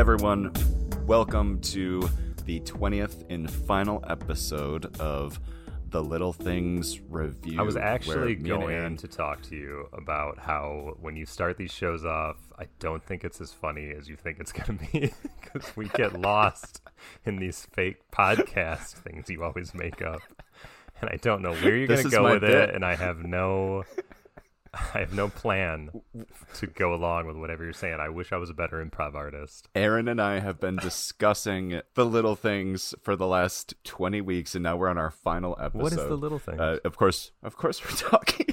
everyone. Welcome to the 20th and final episode of the Little Things Review. I was actually going Aaron- to talk to you about how when you start these shows off, I don't think it's as funny as you think it's going to be because we get lost in these fake podcast things you always make up. And I don't know where you're going to go with bit. it, and I have no, I have no plan to go along with whatever you're saying. I wish I was a better improv artist. Aaron and I have been discussing the little things for the last 20 weeks, and now we're on our final episode. What is the little thing? Uh, of course, of course, we're talking.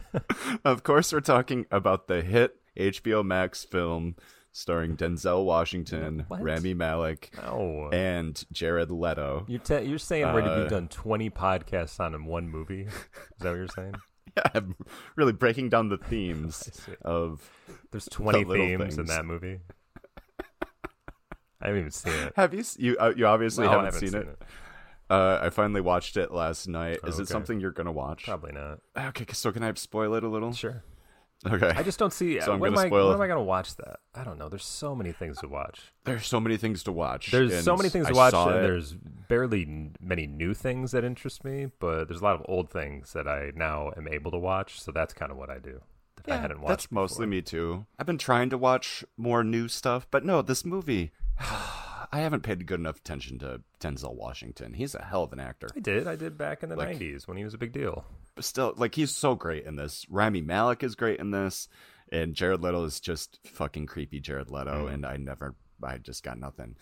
of course, we're talking about the hit HBO Max film starring Denzel Washington, What? Rami Malek, no. and Jared Leto. You're, te- you're saying already Uh, we've done 20 podcasts on in one movie? Is that what you're saying? I'm really breaking down the themes of. There's 20 little themes in that movie. I haven't even seen it. Have you? You uh, you obviously No, haven't, haven't seen, seen it. Uh, I finally watched it last night. Is Okay. it something you're gonna watch? Probably not. Okay, so can I spoil it a little? Sure. Okay. I just don't see. So I'm when, am I, spoil when am I going to watch that? I don't know. There's so many things to watch. There's so many things to watch. There's so many things to I watch, and uh, it. there's barely many new things that interest me. But there's a lot of old things that I now am able to watch. So that's kind of what I do. If I hadn't watched, That's mostly me too. I've been trying to watch more new stuff, but no, this movie. I haven't paid good enough attention to Denzel Washington. He's a hell of an actor. I did. I did back in the Like- '90s when he was a big deal. But still, like he's so great in this. Rami Malek is great in this, and Jared Leto is just fucking creepy Jared Leto. Mm. And I never, I just got nothing.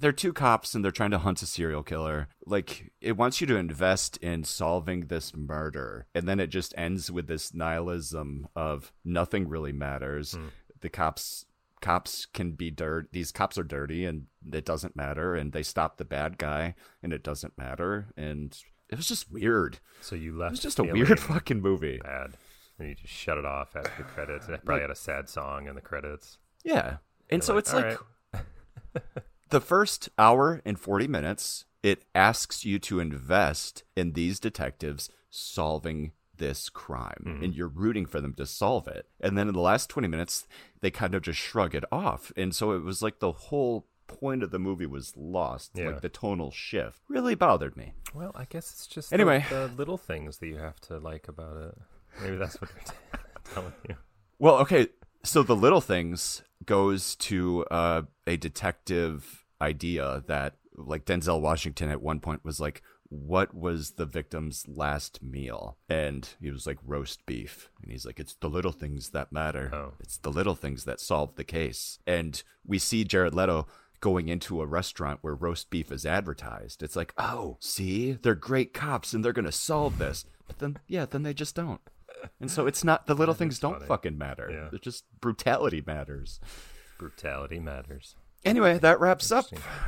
They're two cops and they're trying to hunt a serial killer. Like it wants you to invest in solving this murder, and then it just ends with this nihilism of nothing really matters. Mm. The cops. Cops can be dirt. These cops are dirty, and it doesn't matter. And they stop the bad guy, and it doesn't matter. And it was just weird. So you left It was just a weird fucking movie. bad, and you just shut it off after the credits. And it probably had a sad song in the credits. Yeah. And You're so like, it's like right." the first hour and 40 minutes, it asks you to invest in these detectives solving this crime Mm-hmm. and you're rooting for them to solve it. And then in the last 20 minutes, they kind of just shrug it off. And so it was like the whole point of the movie was lost. Yeah. Like the tonal shift really bothered me. Well, I guess it's just Anyway. the, the little things that you have to like about it. Maybe that's what they're t- telling you. Well, okay. So the little things goes to uh, a detective idea that, like Denzel Washington at one point was like, "What was the victim's last meal?" And he was like, "Roast beef." And he's like, "It's the little things that matter. Oh. It's the little things that solve the case." And we see Jared Leto going into a restaurant where roast beef is advertised. It's like, "Oh, see, they're great cops and they're gonna solve this." But then, yeah, then they just don't. And so it's not the little things don't funny. fucking matter. Yeah. It's just brutality matters. Brutality matters. Anyway, that wraps up.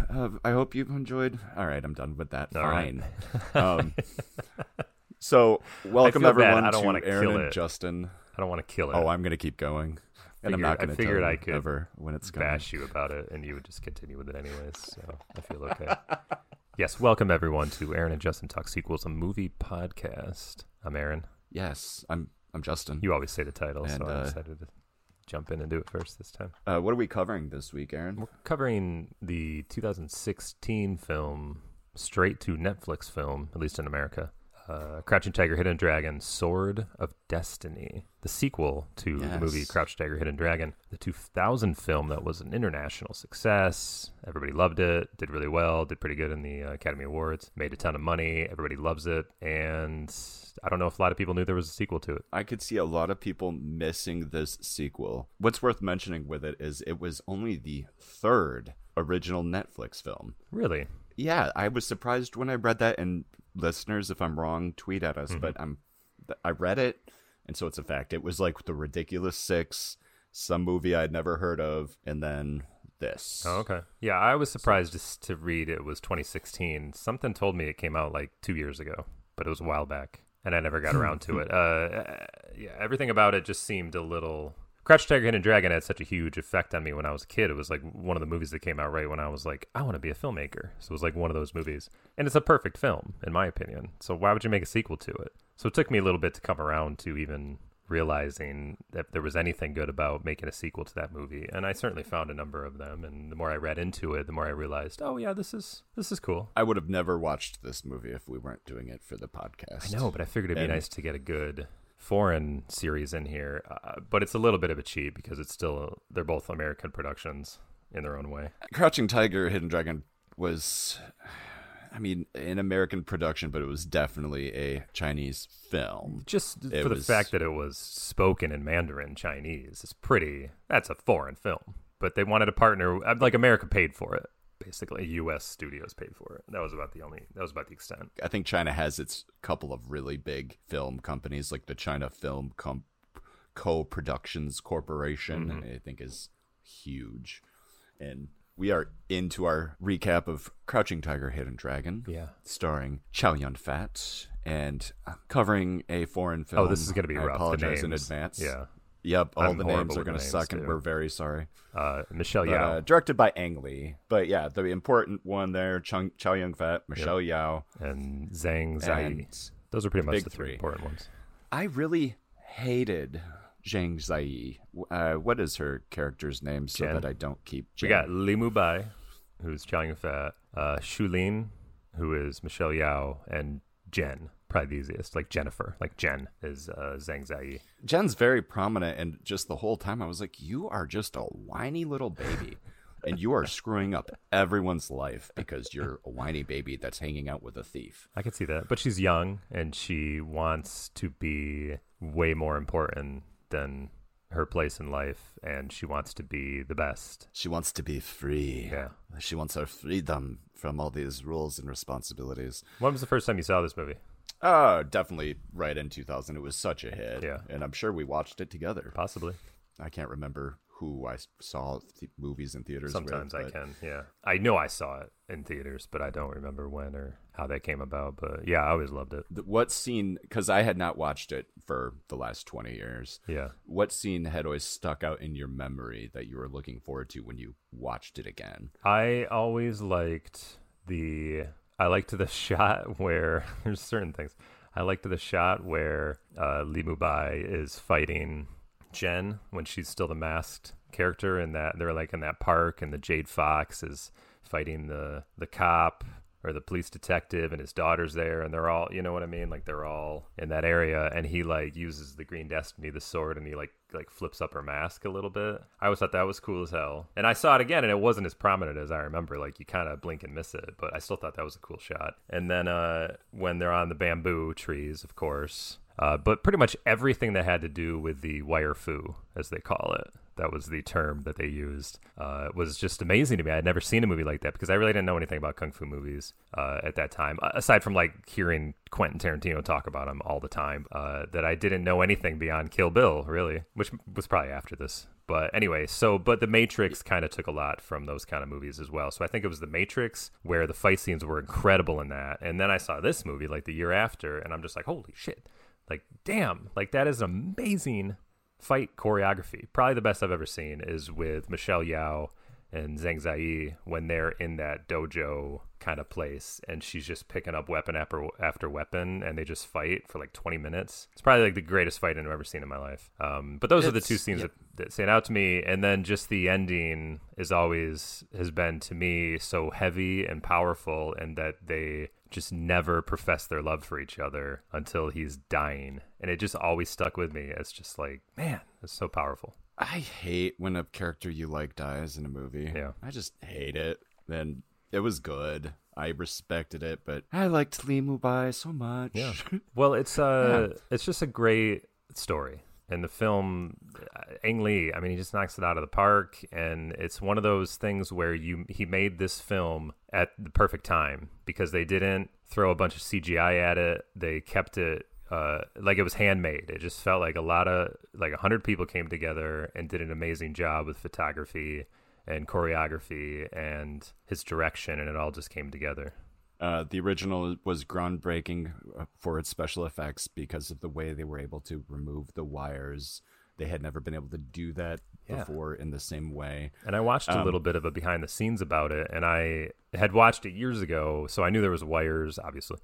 Uh, I hope you've enjoyed. All right, I'm done with that. All right. Fine. um, so, welcome bad. everyone I don't to wanna Aaron kill and it. Justin. I don't want to kill it. Oh, I'm gonna keep going, and I'm not I gonna figured I could ever when it's coming. bash you about it, and you would just continue with it anyways. So I feel okay. yes, welcome everyone to Aaron and Justin Talk Sequels, a movie podcast. I'm Aaron. Yes, I'm. I'm Justin. You always say the title, And, so I uh, decided to jump in and do it first this time. Uh, what are we covering this week, Aaron? We're covering the 2016 film, straight to Netflix film, at least in America. Uh, Crouching Tiger, Hidden Dragon, Sword of Destiny, the sequel to the movie Crouching Tiger, Hidden Dragon, the 2000 film that was an international success. Everybody loved it, did really well, did pretty good in the uh, Academy Awards, made a ton of money. Everybody loves it, and I don't know if a lot of people knew there was a sequel to it. I could see a lot of people missing this sequel. What's worth mentioning with it is it was only the third original Netflix film. Really? Yeah, I was surprised when I read that. And listeners, if I'm wrong, tweet at us. Mm-hmm. But I'm, I read it, and so it's a fact. It was like the ridiculous six, some movie I'd never heard of, and then this. Oh, okay. Yeah, I was surprised just to read it was 2016. Something told me it came out like two years ago, but it was a while back, and I never got around to it. Uh, yeah, everything about it just seemed a little. Crouch Tiger, Hidden Dragon had such a huge effect on me when I was a kid. It was like one of the movies that came out right when I was like, I want to be a filmmaker. So it was like one of those movies, and it's a perfect film in my opinion. So why would you make a sequel to it? So it took me a little bit to come around to even realizing that there was anything good about making a sequel to that movie. And I certainly found a number of them. And the more I read into it, the more I realized, oh yeah, this is this is cool. I would have never watched this movie if we weren't doing it for the podcast. I know, but I figured it'd be And- nice to get a good foreign series in here. Uh, but it's a little bit of a cheat because it's still they're both American productions in their own way. Crouching Tiger, Hidden Dragon was, I mean, an American production, but it was definitely a Chinese film. Just It for the fact that it was spoken in Mandarin Chinese, it's pretty. That's a foreign film. But they wanted a partner. uh, Like America paid for it. Basically, U.S. studios paid for it. That was about the only. That was about the extent. I think China has its couple of really big film companies, like the China Film Com- Co-Productions Corporation. Mm-hmm. I think is huge, and we are into our recap of Crouching Tiger, Hidden Dragon. Yeah. starring Chow Yun Fat and uh, covering a foreign film. Oh, this is gonna be I rough, the apologize in advance. Yeah. Yep, all I'm the names are going to suck, and we're very sorry. Uh, Michelle But, Yeoh. uh, directed by Ang Lee. But yeah, the important one there, Chung, Chow Yun Fat, Michelle Yeoh. and Zhang Ziyi. And Those are pretty much the three three. important ones. I really hated Zhang Ziyi. Uh, what is her character's name so Jen. that I don't keep We got Li Mubai, who's Chow Yun Fat, uh, Shulin, who is Michelle Yeoh, and Jen, probably the easiest, like Jennifer, like Jen is uh, Zhang Ziyi. Jen's very prominent, and just the whole time I was like, "You are just a whiny little baby, and you are screwing up everyone's life because you're a whiny baby that's hanging out with a thief." I can see that, but she's young and she wants to be way more important than her place in life, and she wants to be the best. She wants to be free. Yeah. She wants her freedom from all these rules and responsibilities. When was the first time you saw this movie? Oh, definitely right in 2000. It was such a hit. Yeah. And I'm sure we watched it together. Possibly. I can't remember who I saw th- movies in theaters Sometimes with. I can. Yeah, I know I saw it in theaters, but I don't remember when or how that came about. But yeah, I always loved it. What scene, because I had not watched it for the last 20 years, Yeah. what scene had always stuck out in your memory that you were looking forward to when you watched it again? I always liked the I liked the shot where there's certain things. I liked the shot where uh, Li Mubai is fighting Jen when she's still the masked character, and that they're like in that park, and the Jade Fox is fighting the the cop or the police detective, and his daughter's there, and they're all, you know what I mean? Like they're all in that area, and he like uses the Green Destiny, the sword, and he like like flips up her mask a little bit. I always thought that was cool as hell, and I saw it again, and it wasn't as prominent as I remember. Like you kind of blink and miss it, but I still thought that was a cool shot. And then uh, when they're on the bamboo trees, of course. Uh, but pretty much everything that had to do with the wire fu, as they call it, that was the term that they used, uh, was just amazing to me. I had never seen a movie like that because I really didn't know anything about kung fu movies uh, at that time, aside from like hearing Quentin Tarantino talk about them all the time. Uh, that I didn't know anything beyond Kill Bill, really, which was probably after this. But anyway, so but The Matrix kind of took a lot from those kind of movies as well. So I think it was The Matrix where the fight scenes were incredible in that, and then I saw this movie like the year after, and I'm just like, holy shit like damn like that is amazing fight choreography. Probably the best i've ever seen is with michelle yeoh and zhang ziyi when they're in that dojo kind of place and she's just picking up weapon after, after weapon and they just fight for like 20 minutes. It's probably like the greatest fight i've ever seen in my life. Um, but those are the two scenes yeah. that, that stand out to me. And then just the ending is always has been to me so heavy and powerful and that they just never profess their love for each other until he's dying and it just always stuck with me as just like man it's so powerful I hate when a character you like dies in a movie. Yeah. I just hate it. And it was good. I respected it, but I liked Li Mubai so much. Yeah. Well, it's uh, it's just a great story, and the film, uh, Ang Lee. I mean, he just knocks it out of the park, and it's one of those things where you he made this film at the perfect time because they didn't throw a bunch of CGI at it. They kept it. Uh, like it was handmade. It just felt like a lot of like a hundred people came together and did an amazing job with photography and choreography and his direction, and it all just came together. Uh, the original was groundbreaking uh, for its special effects because of the way they were able to remove the wires. They had never been able to do that Yeah. before in the same way. And I watched a little bit of a behind the scenes about it, and I had watched it years ago, so I knew there was wires, obviously.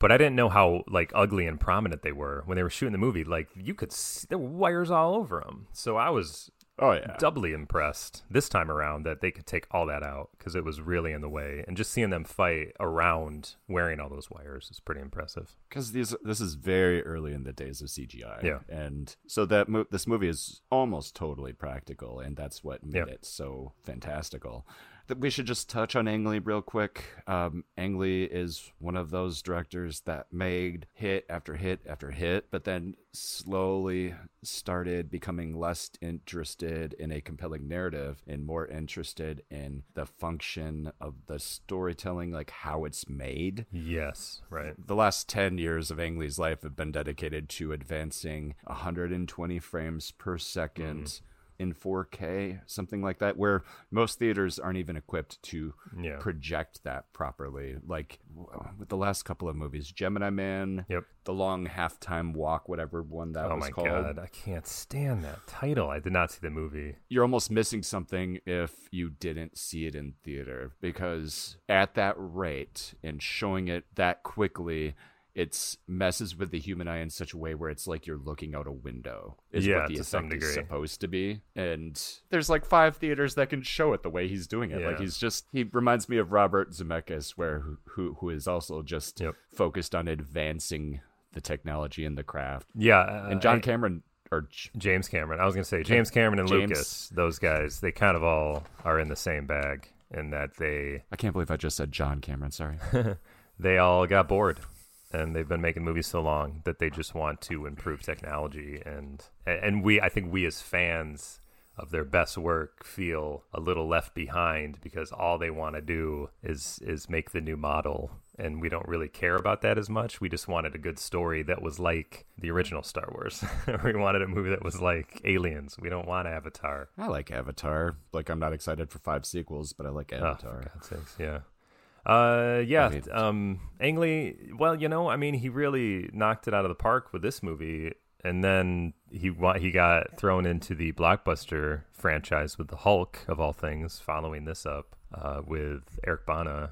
but I didn't know how like ugly and prominent they were when they were shooting the movie. Like you could see there were wires all over them. So I was Oh yeah. doubly impressed this time around that they could take all that out because it was really in the way. And just seeing them fight around wearing all those wires is pretty impressive. because these this is very early in the days of CGI. Yeah. and so that mo- this movie is almost totally practical, and that's what made Yeah. it so fantastical. That we should just touch on Ang Lee real quick. Um, Ang Lee is one of those directors that made hit after hit after hit, but then slowly started becoming less interested in a compelling narrative and more interested in the function of the storytelling, like how it's made Yes, right. the last 10 years of Ang Lee's life have been dedicated to advancing 120 frames per 2nd in 4K, something like that, where most theaters aren't even equipped to Yeah. project that properly. Like with the last couple of movies, Gemini Man, Yep. The Long Halftime Walk, whatever one that Oh was my god, I can't stand that title. I did not see the movie. You're almost missing something if you didn't see it in theater because at that rate and showing it that quickly it's messes with the human eye in such a way where it's like you're looking out a window is Yeah, what the to some effect is supposed to be and there's like five theaters that can show it the way he's doing it yeah. like he's just he reminds me of robert zemeckis where who who, is also just Yep. focused on advancing the technology and the craft Yeah, uh, and john I- cameron or James Cameron. I was gonna say James Cameron and James- Lucas. Those guys, they kind of all are in the same bag in that they i can't believe i just said john cameron sorry they all got bored and they've been making movies so long that they just want to improve technology and and we I think we as fans of their best work feel a little left behind because all they want to do is is make the new model and we don't really care about that as much. We just wanted a good story that was like the original Star Wars. we wanted a movie that was like Aliens. We don't want Avatar. I like Avatar. Like I'm not excited for five sequels, but I like Oh, for Avatar. God's sakes, yeah. Uh, yeah. I mean- um, Ang Lee. Well, you know, I mean, he really knocked it out of the park with this movie, and then he he got thrown into the blockbuster franchise with the Hulk of all things, following this up uh, with Eric Bana,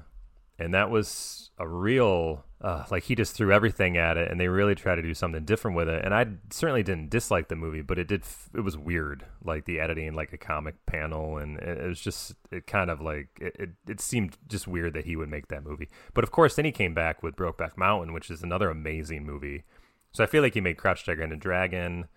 and that was a real uh, like he just threw everything at it, and they really tried to do something different with it. And I certainly didn't dislike the movie, but it did it was weird, like the editing, like a comic panel, and it, was just it kind of like it, it it seemed just weird that he would make that movie. But of course, then he came back with Brokeback Mountain, which is another amazing movie. So I feel like he made Crouch Tiger and the Dragon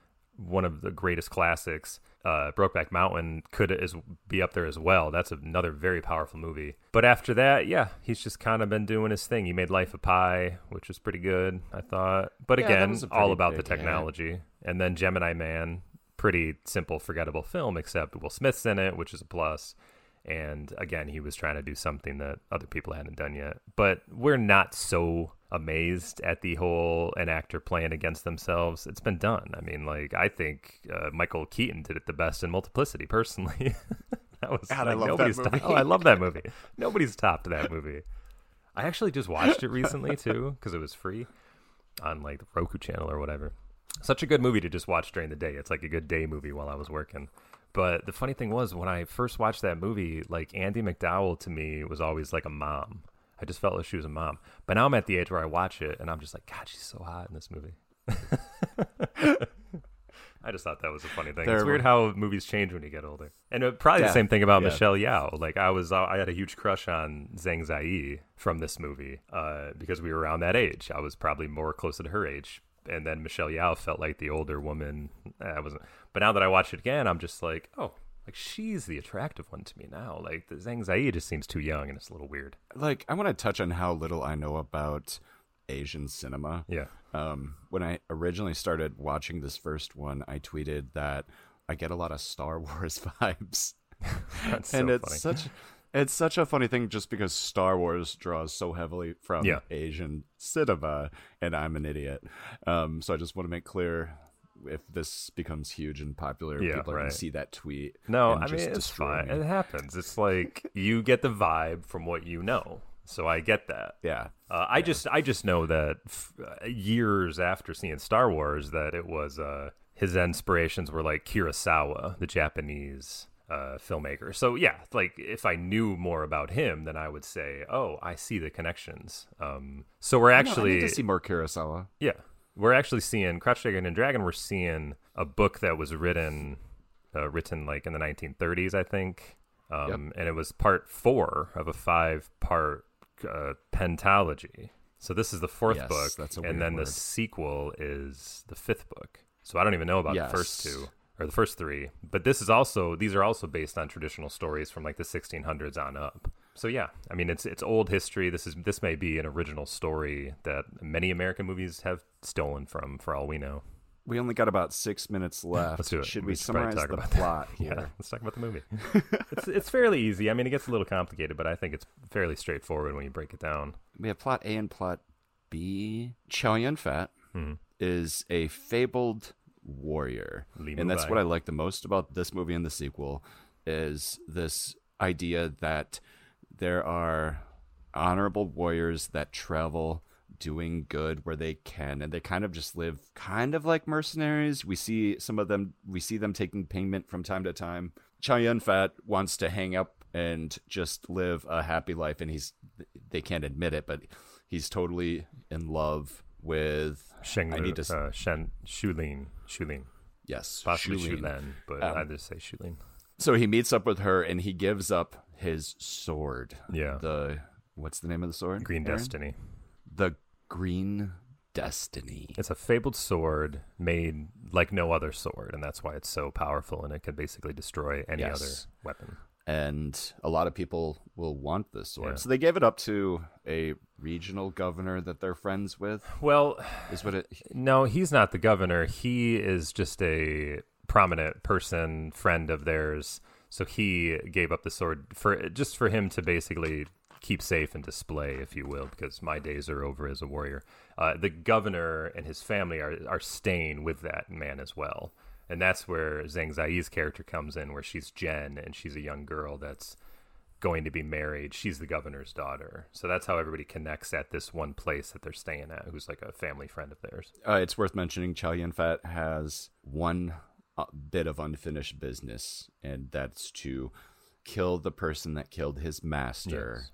one of the greatest classics. Uh, Brokeback Mountain could is be up there as well. That's another very powerful movie. But after that, yeah, he's just kind of been doing his thing. He made Life of Pi, which was pretty good, I thought. But Yeah, again, all about the big hit. technology. And then Gemini Man, pretty simple, forgettable film, except Will Smith's in it, which is a plus. And again, he was trying to do something that other people hadn't done yet. But we're not so amazed at the whole an actor playing against themselves. It's been done. I mean, like I think uh, Michael Keaton did it the best in Multiplicity. Personally, that was God, I like, love that movie. top- oh, I love that movie. Nobody's topped that movie. I actually just watched it recently too because it was free on like the Roku channel or whatever. Such a good movie to just watch during the day. It's like a good day movie while I was working. But the funny thing was when I first watched that movie, like Andie MacDowell to me was always like a mom. I just felt like she was a mom. But now I'm at the age where I watch it and I'm just like, God, she's so hot in this movie. I just thought that was a funny thing. it's weird how movies change when you get older. And uh, probably Yeah, the same thing about yeah. Michelle Yeoh. Like I was, I had a huge crush on Zhang Ziyi from this movie uh, because we were around that age. I was probably more closer to her age. And then Michelle Yeoh felt like the older woman. I wasn't. But now that I watch it again, I'm just like, oh, like she's the attractive one to me now. Like the Zhang Ziyi just seems too young and it's a little weird. Like I want to touch on how little I know about Asian cinema. Yeah. Um, when I originally started watching this first one, I tweeted that I get a lot of Star Wars vibes, That's so and it's funny. such it's such a funny thing just because Star Wars draws so heavily from Yeah. Asian cinema, and I'm an idiot. Um, so I just want to make clear. If this becomes huge and popular, Yeah, people are going to see that tweet. No, I mean it's fine. me. It happens. It's like you get the vibe from what you know. So I get that. Yeah, Uh, I just I just know that f- uh, years after seeing Star Wars, that it was uh, his inspirations were like Kurosawa, the Japanese uh, filmmaker. So yeah, like if I knew more about him, then I would say, oh, I see the connections. Um, so we're actually need to see more Kurosawa. yeah, we're actually seeing Crouch Dragon and Dragon. We're seeing a book that was written, uh, written like in the 1930s, I think, um, and it was part four of a five-part uh, pentalogy. So this is the fourth Yes, book, and then word. the sequel is the fifth book. So I don't even know about the first two or the first three, but this is also these are also based on traditional stories from like the 1600s on up. So yeah, I mean it's it's old history. This is this may be an original story that many American movies have stolen from, for all we know. We only got about six minutes left. Let's do it. Should We we, should summarize talk the about that. plot Yeah, let's talk about the movie. it's it's fairly easy. I mean, it gets a little complicated, but I think it's fairly straightforward when you break it down. We have plot A and plot B. Chow Yun Fat Mhm. is a fabled warrior, and that's what I like the most about this movie and the sequel is this idea that there are honorable warriors that travel doing good where they can and they kind of just live kind of like mercenaries. We see some of them we see them taking payment from time to time. Chow Yun Fat wants to hang up and just live a happy life and he's they can't admit it but he's totally in love with Sheng I need to uh, Shen Shulin Shulin yes possibly Shulin. Shulen, but Um, I just say Shulin. so he meets up with her and he gives up his sword Yeah, the what's the name of the sword Green Aaron? Destiny. the green destiny It's a fabled sword made like no other sword, and that's why it's so powerful and it can basically destroy any Yes. other weapon. And a lot of people will want this sword Yeah. so they gave it up to a regional governor that they're friends with Well, is what it No, he's not the governor. He is just a prominent person, friend of theirs. So he gave up the sword for just for him to basically keep safe and display, if you will, because my days are over as a warrior. Uh, the governor and his family are are staying with that man as well, and that's where Zhang Ziyi's character comes in, where she's Jen and she's a young girl that's going to be married. She's the governor's daughter. So that's how everybody connects at this one place that they're staying at, who's like a family friend of theirs. uh, it's worth mentioning Chow Yun Fat has one uh, bit of unfinished business and that's to kill the person that killed his master Yes.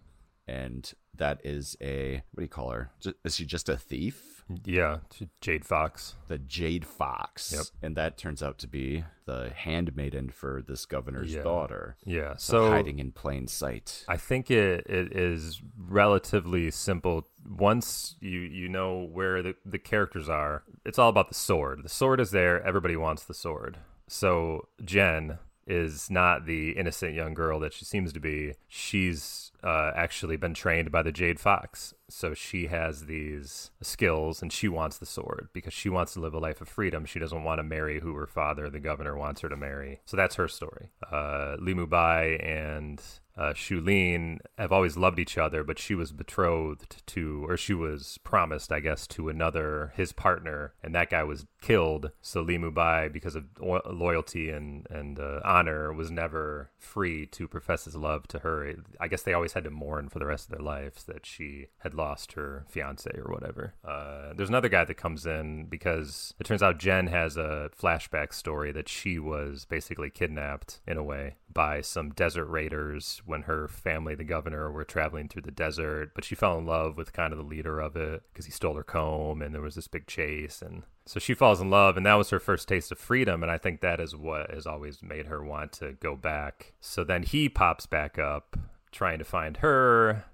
And that is a what do you call her is she just a thief Yeah, Jade Fox. the Jade Fox. Yep. And that turns out to be the handmaiden for this governor's Yeah. daughter. Yeah, So, hiding in plain sight. I think it, it is relatively simple. Once you you know where the, the characters are, it's all about the sword. The sword is there. Everybody wants the sword. So Jen is not the innocent young girl that she seems to be. She's uh, actually been trained by the Jade Fox. So she has these skills and she wants the sword because she wants to live a life of freedom. She doesn't want to marry who her father, the governor, wants her to marry. So that's her story. Uh, Li Mubai and uh, Shulin have always loved each other, but she was betrothed to, or she was promised, I guess, to another, his partner, and that guy was killed. So Li Mubai, because of lo- loyalty and and uh, honor, was never free to profess his love to her. I guess they always had to mourn for the rest of their lives that she had lost her fiance or whatever. Uh, there's another guy that comes in because it turns out Jen has a flashback story that she was basically kidnapped in a way by some desert raiders when her family, the governor, were traveling through the desert. But she fell in love with kind of the leader of it because he stole her comb and there was this big chase. And so she falls in love, and that was her first taste of freedom. And I think that is what has always made her want to go back. So then he pops back up trying to find her.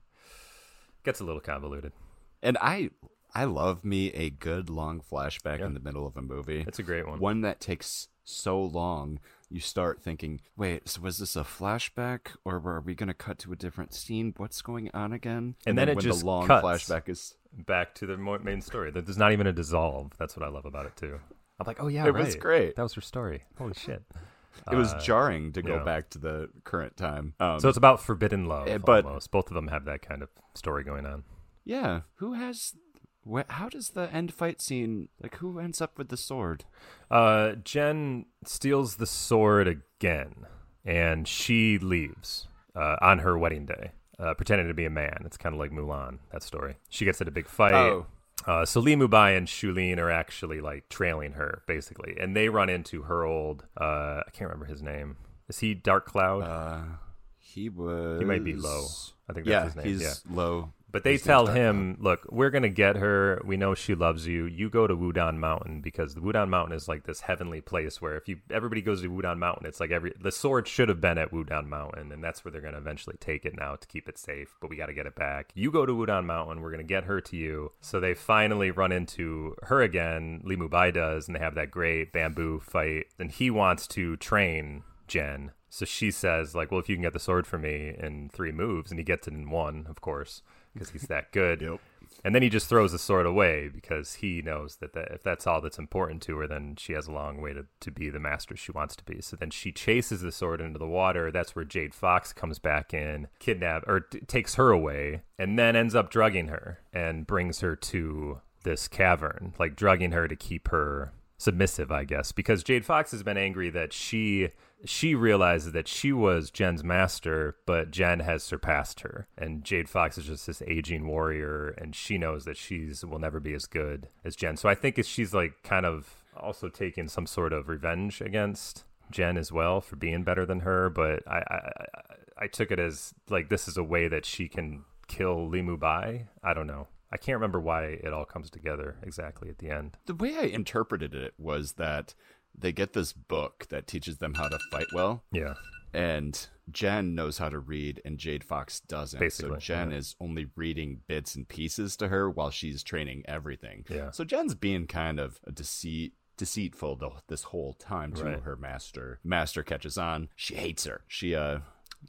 Gets a little convoluted. And I I love me a good long flashback Yeah. in the middle of a movie. It's a great one. One that takes so long, you start thinking, wait, so was this a flashback or were we going to cut to a different scene? What's going on again? And then it when just the long flashback is Back to the main story. There's not even a dissolve. That's what I love about it too. I'm like, oh yeah, It was great. That was her story. Holy shit. it was Uh, jarring to go back to the current time. Um, So it's about forbidden love, eh, but- almost. Both of them have that kind of story going on. Yeah, who has? Wh- how does the end fight scene? Like, who ends up with the sword? Uh, Jen steals the sword again, and she leaves uh, on her wedding day, uh, pretending to be a man. It's kind of like Mulan, that story. She gets in a big fight. Oh. Uh, so Li Mubai and Shulin are actually like trailing her, basically, and they run into her old. Uh, I can't remember his name. Is he Dark Cloud? Uh, he was. he might be Lo. I think that's Yeah, his name. he's yeah. Lo. But they His tell him, look, we're going to get her. We know she loves you. You go to Wudang Mountain because the Wudang Mountain is like this heavenly place where if you everybody goes to Wudang Mountain, it's like every the sword should have been at Wudang Mountain and that's where they're going to eventually take it now to keep it safe, but we got to get it back. You go to Wudang Mountain, we're going to get her to you. So they finally run into her again, Li Mubai does, and they have that great bamboo fight and he wants to train Jen. So she says like, "Well, if you can get the sword for me in 3 moves." And he gets it in 1, of course, because he's that good. Yep. And then he just throws the sword away because he knows that, that if that's all that's important to her, then she has a long way to, to be the master she wants to be. So then she chases the sword into the water. That's where Jade Fox comes back in, kidnap or t- takes her away, and then ends up drugging her and brings her to this cavern, like drugging her to keep her submissive, I guess, because Jade Fox has been angry that she she realizes that she was Jen's master, but Jen has surpassed her, and Jade Fox is just this aging warrior, and she knows that she's will never be as good as Jen. So I think she's like kind of also taking some sort of revenge against Jen as well for being better than her. But I I, I, took it as like this is a way that she can kill Li Mubai. I don't know. I can't remember why it all comes together exactly at the end. The way I interpreted it was that they get this book that teaches them how to fight well, Yeah. and Jen knows how to read, and Jade Fox doesn't. Basically, so Jen yeah. is only reading bits and pieces to her while she's training everything. Yeah. So Jen's being kind of a deceit deceitful the, this whole time to Right. her master. Master catches on. She hates her. She uh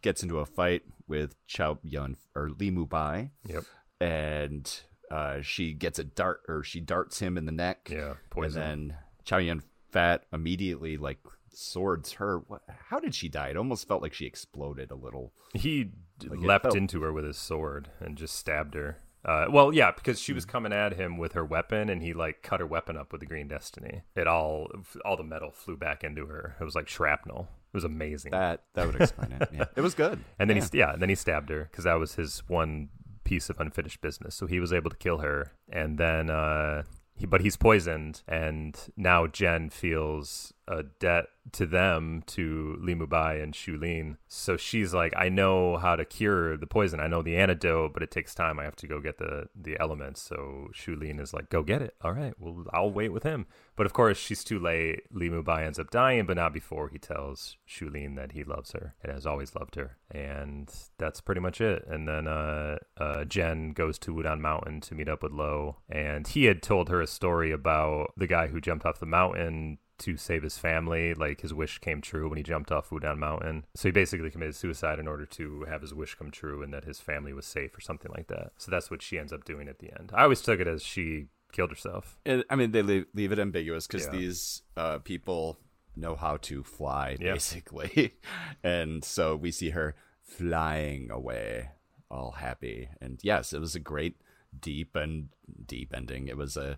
gets into a fight with Chow Yun or Li Mu Bai, Yep. and uh, she gets a dart or she darts him in the neck. Yeah. Poison. And then Chow Yun Fat immediately like swords her. What, how did she die? It almost felt like she exploded a little. He Like, leapt felt- into her with his sword and just stabbed her. Uh, well, yeah, because she was coming at him with her weapon, and he like cut her weapon up with the Green Destiny. It all, all the metal flew back into her. It was like shrapnel. It was amazing. That that would explain it. Yeah, it was good. and then yeah. he, yeah, and then he stabbed her because that was his one piece of unfinished business. So he was able to kill her, and then, uh, but he's poisoned, and now Jen feels a debt to them, to Li Mubai and Shulin. So she's like, I know how to cure the poison. I know the antidote, but it takes time. I have to go get the the elements. So Shulin is like, go get it. All right, well, I'll wait with him. But of course, she's too late. Li Mubai ends up dying, but not before he tells Shulin that he loves her and has always loved her. And that's pretty much it. And then uh, uh, Jen goes to Wudang Mountain to meet up with Lo, and he had told her a story about the guy who jumped off the mountain to save his family. Like his wish came true when he jumped off Wudang Mountain. So he basically committed suicide in order to have his wish come true and that his family was safe or something like that. So that's what she ends up doing at the end. I always took it as she killed herself. It, I mean, they leave, leave it ambiguous because Yeah. these uh, people know how to fly, Yeah. basically. and so we see her flying away, all happy. And yes, it was a great, deep and deep ending. It was a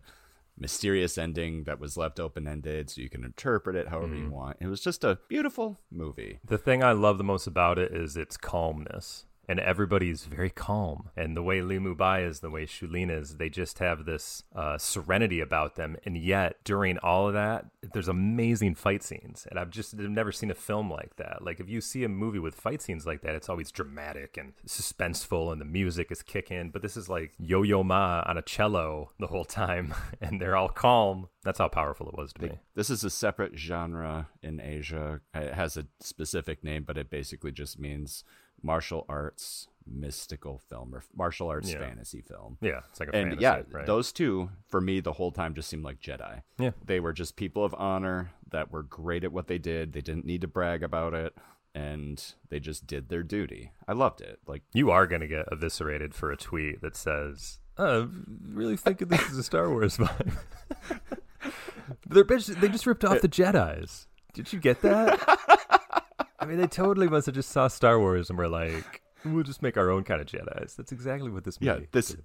mysterious ending that was left open ended, so you can interpret it however Mm-hmm. you want. It was just a beautiful movie. The thing I love the most about it is its calmness. And everybody's very calm. And the way Li Mubai is, the way Shulin is, they just have this uh, serenity about them. And yet, during all of that, there's amazing fight scenes. And I've just I've never seen a film like that. Like, if you see a movie with fight scenes like that, it's always dramatic and suspenseful, and the music is kicking. But this is like Yo Yo Ma on a cello the whole time, and they're all calm. That's how powerful it was to me. This is a separate genre in Asia. It has a specific name, but it basically just means martial arts mystical film or martial arts Yeah. fantasy film. Yeah, it's like a And fantasy, yeah, right? those two for me the whole time just seemed like Jedi. Yeah. They were just people of honor that were great at what they did. They didn't need to brag about it and they just did their duty. I loved it. Like You are going to get eviscerated for a tweet that says, "I really thinking this is a Star Wars vibe." They're bitch- they just ripped off uh, the Jedi's. Did you get that? I mean, they totally must have just saw Star Wars and were like, "We'll just make our own kind of Jedi's." That's exactly what this movie. yeah, this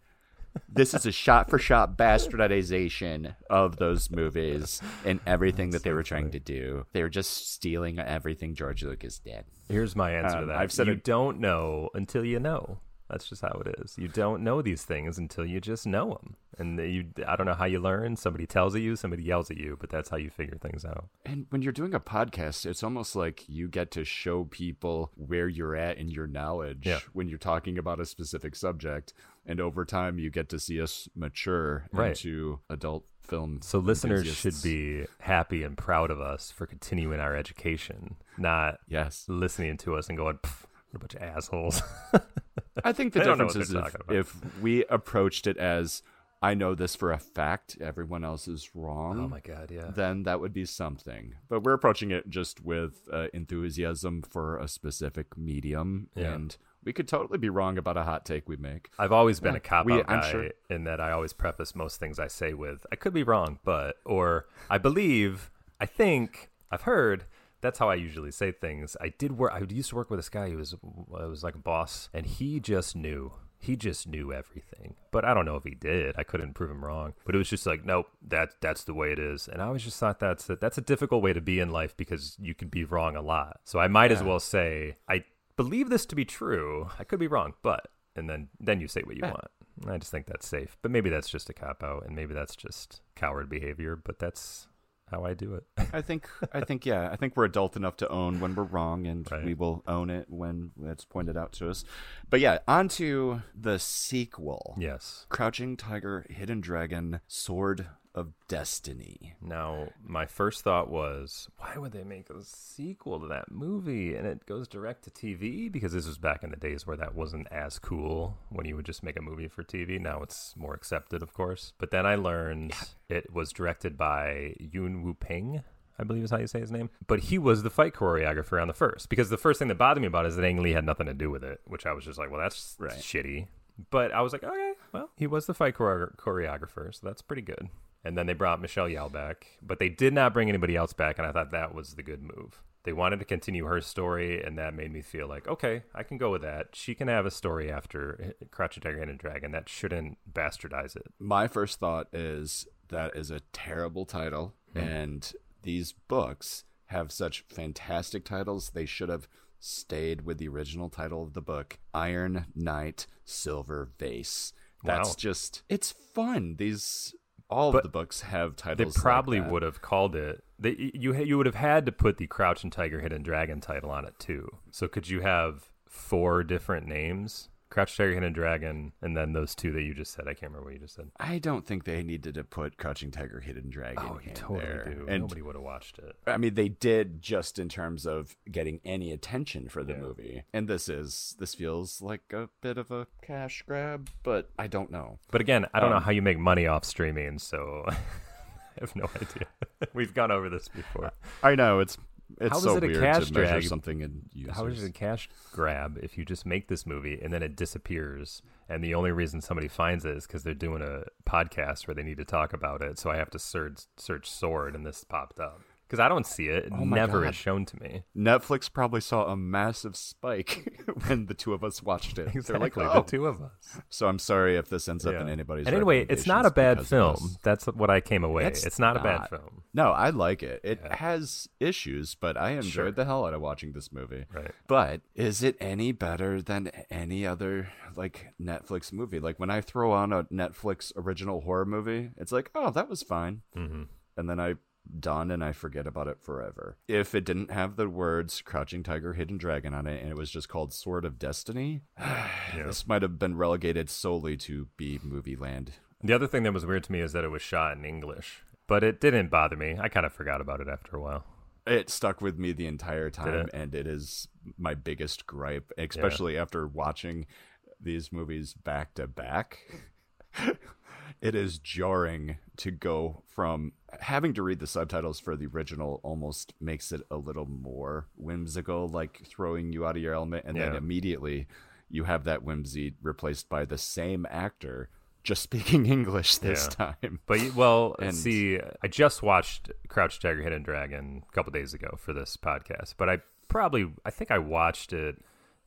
this is a shot for shot bastardization of those movies and everything that they were trying to do. They were just stealing everything George Lucas did. Here's my answer to Um, that. I've said you it- don't know until you know. That's just how it is. You don't know these things until you just know them. And you, I don't know how you learn. Somebody tells at you, somebody yells at you, but that's how you figure things out. And when you're doing a podcast, it's almost like you get to show people where you're at in your knowledge Yeah. when you're talking about a specific subject. And over time, you get to see us mature Right. into adult film. So listeners should be happy and proud of us for continuing our education, not Yes. listening to us and going, "Pff, what a bunch of assholes. I think the They don't know difference is if, if we approached it as I know this for a fact, everyone else is wrong. oh my god, yeah. Then that would be something. But we're approaching it just with uh, enthusiasm for a specific medium, Yeah. and we could totally be wrong about a hot take we make. I've always been Yeah, a cop out guy sure- in that I always preface most things I say with I could be wrong, but or I believe, I think, I've heard. That's how I usually say things. I did work. I used to work with this guy who was uh, was like a boss, and he just knew. He just knew everything. But I don't know if he did. I couldn't prove him wrong. But it was just like, nope, that that's the way it is. And I always just thought that's a, that's a difficult way to be in life because you can be wrong a lot. So I might as well say I believe this to be true. I could be wrong, but and then then you say what you Yeah. want. I just think that's safe. But maybe that's just a cop out and maybe that's just coward behavior, but that's how I do it. I think, I think, yeah, I think we're adult enough to own when we're wrong, and Right. we will own it when it's pointed out to us. But yeah, on to the sequel. yes. Crouching Tiger, Hidden Dragon, Sword of Destiny. Now, my first thought was, why would they make a sequel to that movie? And it goes direct to TV because this was back in the days where that wasn't as cool when you would just make a movie for TV. Now it's more accepted, of course. But then I learned it was directed by Yuen Woo Ping. I believe is how you say his name. But he was the fight choreographer on the first. Because the first thing that bothered me about it is that Ang Lee had nothing to do with it, which I was just like, well, that's Right. shitty. But I was like, okay, well, he was the fight choreo- choreographer, so that's pretty good. And then they brought Michelle Yeoh back, but they did not bring anybody else back, and I thought that was the good move. They wanted to continue her story, and that made me feel like, okay, I can go with that. She can have a story after Crouching Tiger, Hidden Dragon. That shouldn't bastardize it. My first thought is that is a terrible title, mm. and these books have such fantastic titles. They should have stayed with the original title of the book Iron Knight Silver Vase. That's Wow. just, it's fun. These, all But of the books have titles. They probably like would have called it. They, you you would have had to put the Crouching Tiger, Hidden Dragon title on it too. So could you have four different names? Crouching Tiger, Hidden Dragon, and then those two that you just said. I can't remember what you just said. I don't think they needed to put Crouching Tiger, Hidden Dragon Oh, you in totally there. do. And Nobody would have watched it. I mean, they did just in terms of getting any attention for the Yeah. movie. And this is this feels like a bit of a cash grab, but I don't know. But again, I don't know Um, how you make money off streaming, so I have no idea. We've gone over this before. I know it's it's How is so it a weird cash to measure something in users. How is it a cash grab if you just make this movie and then it disappears? And the only reason somebody finds it is because they're doing a podcast where they need to talk about it. So I have to search search sword, and this popped up because I don't see it. It Oh never God. is shown to me. Netflix probably saw a massive spike when the two of us watched it. They're like, Exactly, oh. the two of us. So I'm sorry if this ends up Yeah. in anybody's. And anyway, it's not a bad film. That's what I came away. It's It's, not, a bad film. No, I like it. It Yeah. has issues, but I enjoyed Sure. the hell out of watching this movie. Right. But is it any better than any other like Netflix movie? Like when I throw on a Netflix original horror movie, it's like, oh, that was fine, hmm and then I done and I forget about it forever. If it didn't have the words "Crouching Tiger, Hidden Dragon" on it, and it was just called Sword of Destiny, this might have been relegated solely to B movie land. The other thing that was weird to me is that it was shot in English, but it didn't bother me. I kind of forgot about it after a while. It stuck with me the entire time, it? and it is my biggest gripe, especially after watching these movies back to back. It is jarring to go from having to read the subtitles for the original almost makes it a little more whimsical, like throwing you out of your element, and then immediately you have that whimsy replaced by the same actor just speaking English this Yeah. time. But well, And- see, I just watched Crouch Tiger, Hidden Dragon a couple days ago for this podcast, but I probably I think I watched it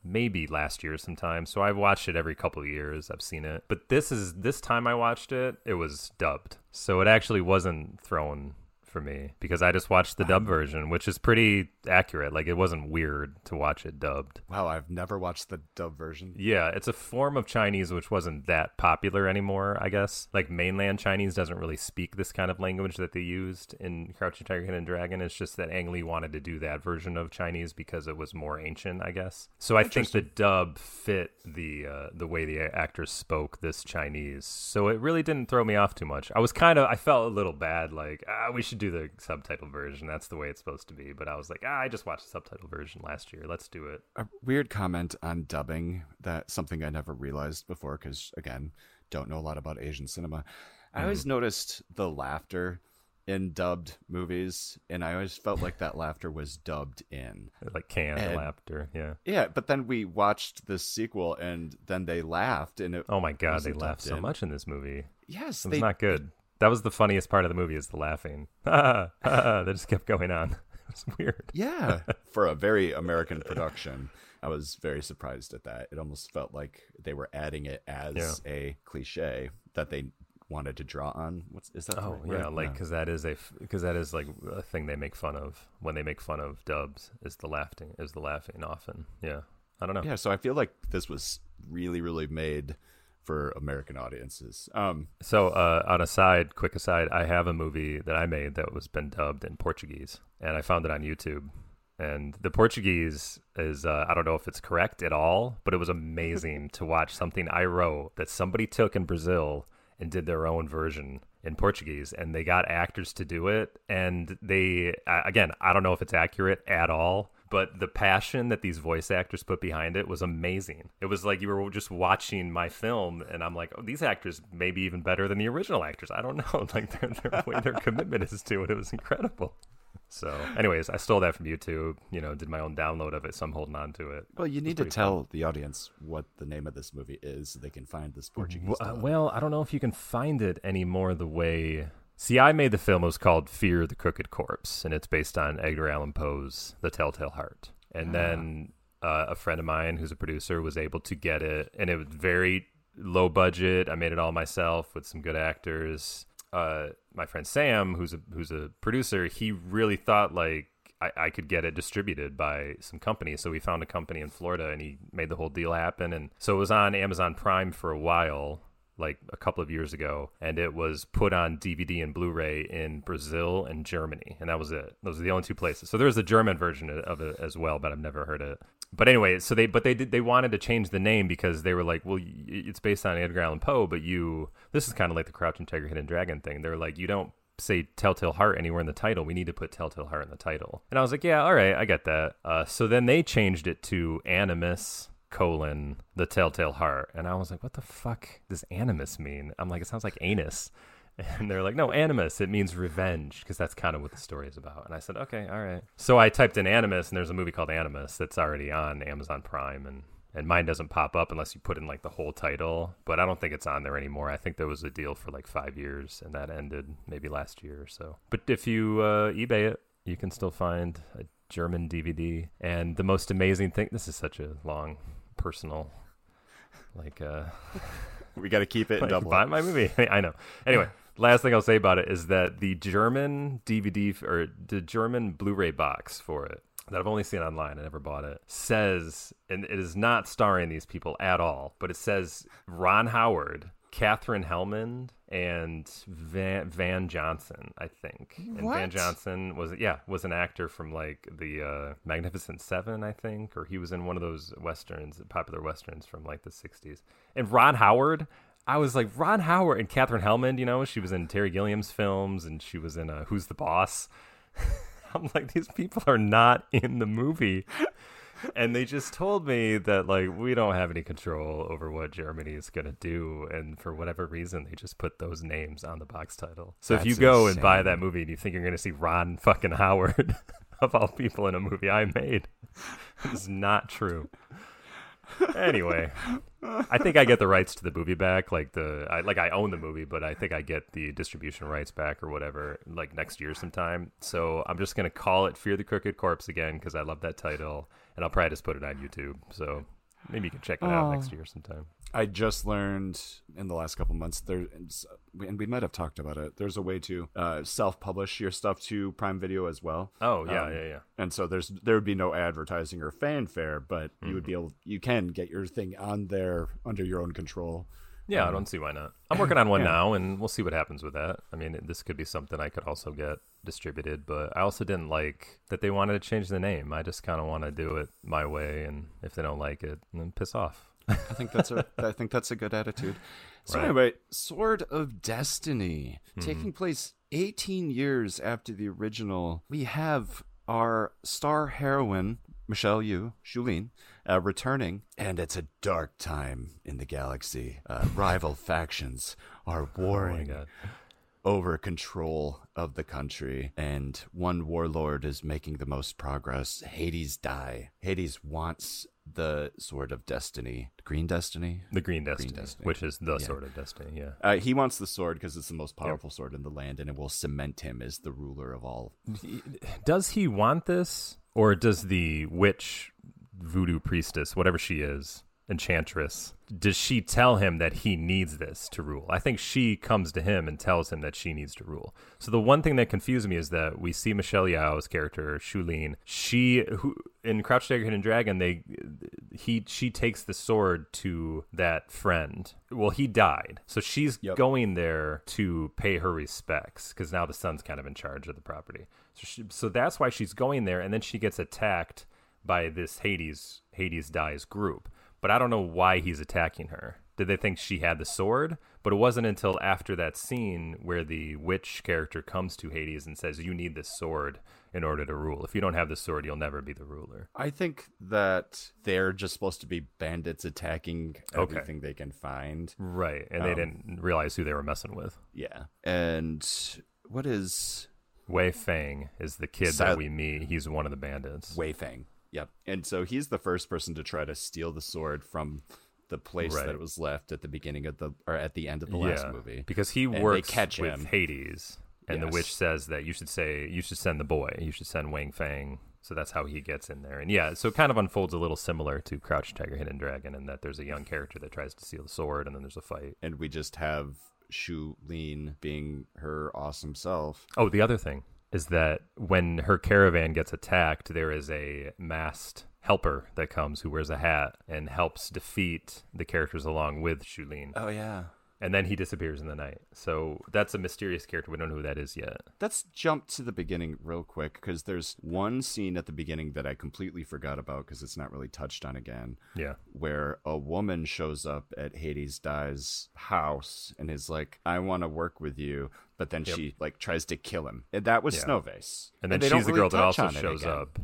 maybe last year sometime. So I've watched it every couple years. I've seen it, but this is this time I watched it, it was dubbed, so it actually wasn't thrown for me because I just watched the dub version, which is pretty accurate. Like it wasn't weird to watch it dubbed. Wow, I've never watched the dub version. Yeah, it's a form of Chinese which wasn't that popular anymore, I guess. Like mainland Chinese doesn't really speak this kind of language that they used in Crouching Tiger, Hidden Dragon. It's just that Ang Lee wanted to do that version of Chinese because it was more ancient, I guess. So I think the dub fit the uh, the way the actors spoke this Chinese. So it really didn't throw me off too much. I was kind of I felt a little bad, like ah, we should do the subtitle version. That's the way it's supposed to be. But I was like, ah, I just watched the subtitle version last year. Let's do it. A weird comment on dubbing that something I never realized before because again, don't know a lot about Asian cinema. I always noticed the laughter in dubbed movies, and I always felt like that laughter was dubbed in. Like canned And- laughter. Yeah. Yeah, but then we watched the sequel, and then they laughed, and it Oh my god, they laughed so in. much in this movie. Yes, It was they not good. That was the funniest part of the movie is the laughing. that just kept going on. It was weird. Yeah, for a very American production, I was very surprised at that. It almost felt like they were adding it as Yeah. a cliche that they wanted to draw on. What's is that? the Oh right yeah, word? like No. because that is a because that is like a thing they make fun of when they make fun of dubs is the laughing is the laughing often. Yeah, I don't know. yeah. So I feel like this was really, really made for American audiences. Um, So uh, on a side, quick aside, I have a movie that I made that was been dubbed in Portuguese, and I found it on YouTube. And the Portuguese is uh, I don't know if it's correct at all, but it was amazing to watch something I wrote that somebody took in Brazil and did their own version in Portuguese, and they got actors to do it. And they again, I don't know if it's accurate at all, but the passion that these voice actors put behind it was amazing. It was like you were just watching my film, and I'm like, oh, these actors may be even better than the original actors. I don't know, like their their way their commitment is to it. It was incredible. So, anyways, I stole that from YouTube. You know, did my own download of it, so I'm holding on to it. well, you need to tell the audience what the name of this movie is so they can find this Portuguese. Well, uh, well, I don't know if you can find it anymore the way. See, I made the film. It was called Fear the Crooked Corpse, and it's based on Edgar Allan Poe's The Telltale Heart. And then uh, a friend of mine who's a producer was able to get it, and it was very low budget. I made it all myself with some good actors. Uh, my friend Sam, who's a who's a producer, he really thought like I, I could get it distributed by some company. So we found a company in Florida and he made the whole deal happen. And so it was on Amazon Prime for a while, like a couple of years ago. And it was put on DVD and Blu ray in Brazil and Germany. And that was it. Those are the only two places. So there's a German version of it as well, but I've never heard it. But anyway, so they but they did they wanted to change the name because they were like, well, it's based on Edgar Allan Poe, but you this is kind of like the Crouching Tiger, Hidden Dragon thing. They're like, you don't say Telltale Heart anywhere in the title. We need to put Telltale Heart in the title. And I was like, yeah, all right, I get that. Uh, so then they changed it to Animus colon the Telltale Heart, and I was like, what the fuck does Animus mean? I'm like, it sounds like anus. And they're like, no, animus. It means revenge because that's kind of what the story is about. And I said, okay, all right. So I typed in animus, and there's a movie called Animus that's already on Amazon Prime, and and mine doesn't pop up unless you put in like the whole title. But I don't think it's on there anymore. I think there was a deal for like five years, and that ended maybe last year or so. But if you uh, eBay it, you can still find a German DVD. And the most amazing thing. This is such a long, personal, like. uh we got to keep it like, double. buy my movie. I know. Anyway, last thing I'll say about it is that the German DVD or the German Blu-ray box for it that I've only seen online, I never bought it, says, and it is not starring these people at all, but it says Ron Howard, Katherine Helmond, and Van, Van Johnson, I think. And Van Johnson was yeah was an actor from like the uh, Magnificent Seven, I think, or he was in one of those westerns, popular westerns from like the '60s. And Ron Howard, I was like Ron Howard and Katherine Helmond. You know, she was in Terry Gilliam's films, and she was in uh, Who's the Boss. I'm like, these people are not in the movie. And they just told me that like we don't have any control over what Germany is gonna do, and for whatever reason, they just put those names on the box title. So if you That's go and buy that movie and you think you're gonna see Ron fucking Howard of all people in a movie I made, it's not true. Anyway, I think I get the rights to the movie back. Like the, I, like I own the movie, but I think I get the distribution rights back or whatever, like next year sometime. So I'm just gonna call it "Fear the Crooked Corpse" again because I love that title, and I'll probably just put it on YouTube. So maybe you can check it out Oh. next year sometime. I just learned in the last couple months there, and we might have talked about it. There's a way to uh, self-publish your stuff to Prime Video as well. Oh yeah, Um, yeah, yeah. And so there's there would be no advertising or fanfare, but you would be Mm-hmm. able you can get your thing on there under your own control. Yeah, I Um, don't see why not. I'm working on one yeah. now, and we'll see what happens with that. I mean, this could be something I could also get distributed, but I also didn't like that they wanted to change the name. I just kind of want to do it my way, and if they don't like it, then piss off. I think that's a I think that's a good attitude. So Right. anyway, Sword of Destiny Mm-hmm. taking place 18 years after the original. We have our star heroine Michelle Yeoh, Shulin, uh, returning, and it's a dark time in the galaxy. Uh, rival factions are Oh warring god. over control of the country, and one warlord is making the most progress. Hades Dai. Hades wants the sword of destiny, green destiny. The Green Destiny, Destiny. which is the Yeah. sort of destiny, yeah. Uh, he wants the sword because it's the most powerful sword in the land, and it will cement him as the ruler of all. Does he want this, or does the witch, voodoo priestess, whatever she is, enchantress, does she tell him that he needs this to rule? I think she comes to him and tells him that she needs to rule. So the one thing that confused me is that we see Michelle Yeoh's character Shulin. She, who in Crouch Tiger Hidden Dragon, they he she takes the sword to that friend. Well, he died, so she's Yep. going there to pay her respects because now the son's kind of in charge of the property. So, she, so that's why she's going there, and then she gets attacked by this Hades Hades dies group. But I don't know why he's attacking her. Did they think she had the sword? But it wasn't until after that scene where the witch character comes to Hades and says, "You need this sword in order to rule. If you don't have the sword, you'll never be the ruler." I think that they're just supposed to be bandits attacking Okay. everything they can find. Right, and they Um, didn't realize who they were messing with. Yeah. And what is Wei Fang is the kid Sil- that we meet. He's one of the bandits. Wei Fang. Yep. And so he's the first person to try to steal the sword from the place Right. that it was left at the beginning of the or at the end of the last movie. because he they works catch with him. Hades, and the witch says that you should say you should send the boy, you should send Wang Fang. So that's how he gets in there, and yeah, so it kind of unfolds a little similar to Crouch Tiger, Hidden Dragon, in that there's a young character that tries to steal the sword, and then there's a fight. And we just have Shu Lin being her awesome self. Oh, the other thing is that when her caravan gets attacked, there is a masked helper that comes who wears a hat and helps defeat the characters along with Shulin. Oh yeah. and then he disappears in the night. So that's a mysterious character. We don't know who that is yet. Let's jump to the beginning real quick because there's one scene at the beginning that I completely forgot about because it's not really touched on again. Yeah. where a woman shows up at Hades Dai's house and is like, "I want to work with you," but then Yep. she like tries to kill him. And that was Yeah. Snow Vase. And then they don't she's the really girl that also shows up.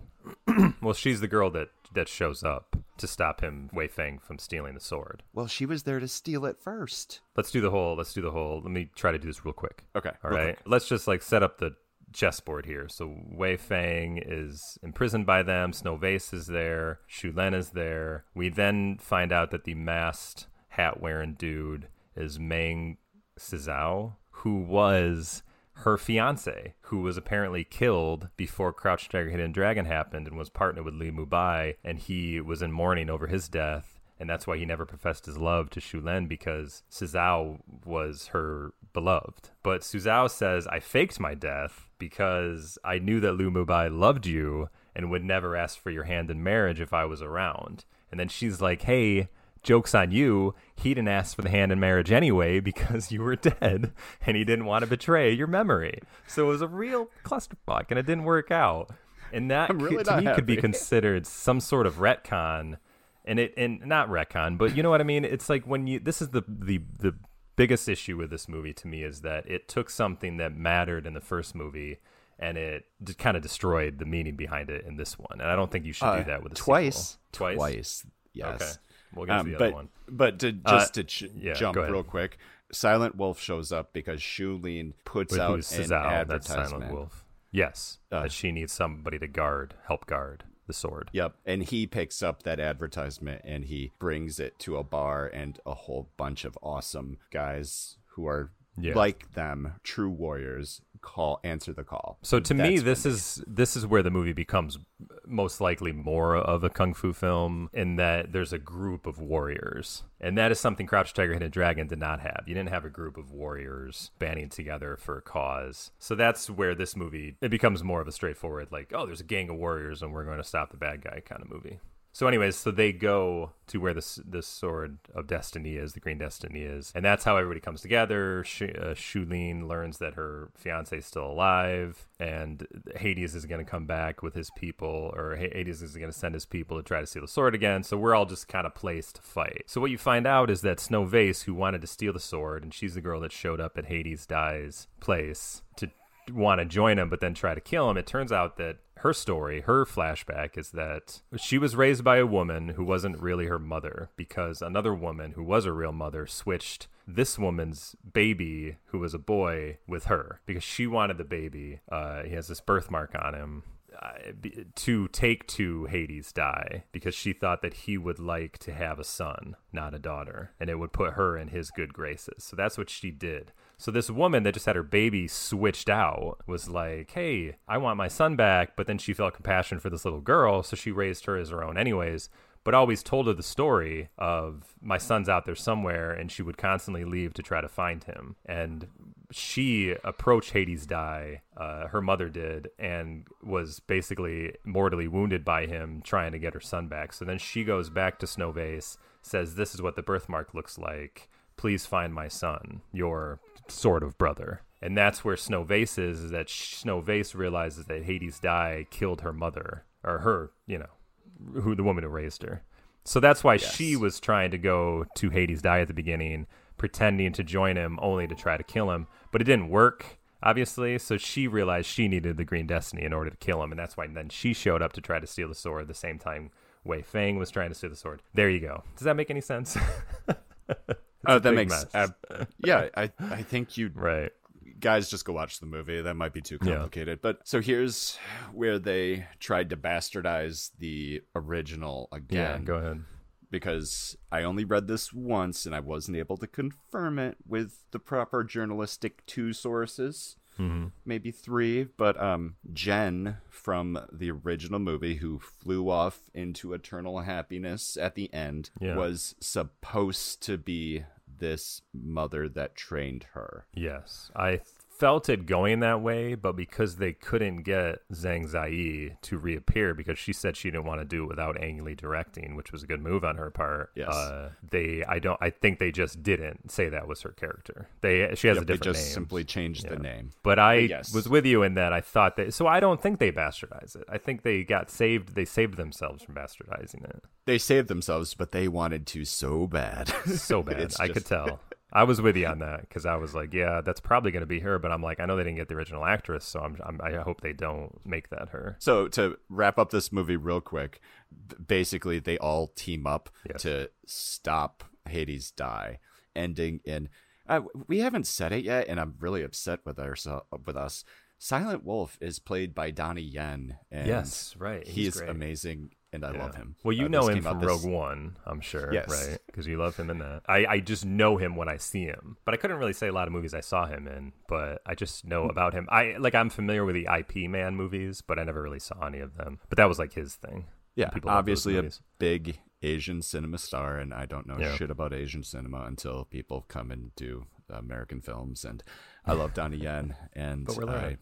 well, she's the girl that that shows up to stop him Wei Feng from stealing the sword. Well, she was there to steal it first. Let's do the whole. Let's do the whole. Let me try to do this real quick. Okay, All right. quick. Let's just like set up the chessboard here. So Wei Fang is imprisoned by them. Snow Vase is there. Shu Len is there. We then find out that the masked hat wearing dude is Meng Sizao, who was her fiance, who was apparently killed before Crouch Tiger Hidden Dragon happened and was partnered with Li Mubai, and he was in mourning over his death. And that's why he never professed his love to Shu Len because Sizao was her beloved. But Sizao says, I faked my death because I knew that Li Mubai loved you and would never ask for your hand in marriage if I was around. And then she's like, hey, joke's on you. He didn't ask for the hand in marriage anyway because you were dead and he didn't want to betray your memory. So it was a real clusterfuck and it didn't work out. And that really could- to me could be considered some sort of retcon and it and not retcon, but you know what I mean. It's like when you this is the the the biggest issue with this movie to me is that it took something that mattered in the first movie and it kind of destroyed the meaning behind it in this one. And I don't think you should Uh, do that with a twice, sequel. Twice, twice. Yes. Okay, we'll get to Um, the but other one. but to Uh, just to ch- yeah, jump real quick, Silent Wolf shows up because Shulin puts With out an Sizao, that's. Silent Wolf. Yes, Uh, that she needs somebody to guard, help guard the sword. Yep. And he picks up that advertisement and he brings it to a bar and a whole bunch of awesome guys who are Yeah. like them, true warriors, call answer the call. So to me, That's this is this is where the movie becomes most likely more of a kung fu film in that there's a group of warriors. And that is something Crouch Tiger, Hidden Dragon did not have. You didn't have a group of warriors banding together for a cause. So that's where this movie it becomes more of a straightforward, like, oh, there's a gang of warriors and we're going to stop the bad guy kind of movie. So, anyways, so they go to where this this sword of destiny is, the green destiny is, and that's how everybody comes together. Sh- uh, learns that her fiance is still alive, and Hades is going to come back with his people, or Hades is going to send his people to try to steal the sword again. So we're all just kind of placed to fight. So what you find out is that Snow Vase, who wanted to steal the sword, and she's the girl that showed up at Hades' dies place to want to join him, but then try to kill him. It turns out that her story, her flashback is that she was raised by a woman who wasn't really her mother because another woman who was a real mother switched this woman's baby, who was a boy, with her because she wanted the baby. Uh, he has this birthmark on him uh, to take to Hades Dai because she thought that he would like to have a son, not a daughter, and it would put her in his good graces. So that's what she did. So this woman that just had her baby switched out was like, "Hey, I want my son back," but then she felt compassion for this little girl, so she raised her as her own anyways. But always told her the story of my son's out there somewhere, and she would constantly leave to try to find him. And she approached Hades Dai, uh, her mother did, and was basically mortally wounded by him trying to get her son back. So then she goes back to Snow Vase, says, This is what the birthmark looks like. Please find my son, your sort of brother. And that's where Snowvase is, is that Snowvase realizes that Hades Dai killed her mother, or her, you know, who the woman who raised her. So that's why yes. she was trying to go to Hades Dai at the beginning, pretending to join him only to try to kill him. But it didn't work, obviously. So she realized she needed the Green Destiny in order to kill him. And that's why then she showed up to try to steal the sword the same time Wei Fang was trying to steal the sword. There you go. Does that make any sense? oh, that makes uh, yeah. I I think you right guys just go watch the movie. That might be too complicated. Yeah. But so here's where they tried to bastardize the original again. Yeah, go ahead. Because I only read this once and I wasn't able to confirm it with the proper journalistic two sources. Mm-hmm. Maybe three, but um, Jen from the original movie, who flew off into eternal happiness at the end, yeah. was supposed to be this mother that trained her. Yes. I felt it going that way, but because they couldn't get Zhang Ziyi to reappear because she said she didn't want to do it without Ang Lee directing, which was a good move on her part. Yes. Uh, they I don't I think they just didn't say that was her character. They she has yep, a different they just name. simply changed yeah. the name. But I yes. was with you in that I thought that so I don't think they bastardized it. I think they got saved they saved themselves from bastardizing it. They saved themselves, but they wanted to so bad. So bad. I just... could tell. I was with you on that because I was like, yeah, that's probably going to be her. But I'm like, I know they didn't get the original actress, so I'm, I'm, i hope they don't make that her. So to wrap up this movie real quick, basically they all team up yes. to stop Hades Dai, ending in. Uh, we haven't said it yet, and I'm really upset with our with us. Silent Wolf is played by Donnie Yen. And yes, right. He's, he's amazing and I yeah. love him. Well, you uh, know him from Rogue One, I'm sure, yes. right? Because you love him in that. I, I just know him when I see him, but I couldn't really say a lot of movies I saw him in. But I just know mm. about him. I like I'm familiar with the IP Man movies, but I never really saw any of them. But that was like his thing. Yeah, People obviously a big Asian cinema star, and I don't know yeah. shit about Asian cinema until people come and do American films. And I love Donnie Yen, and but we're I,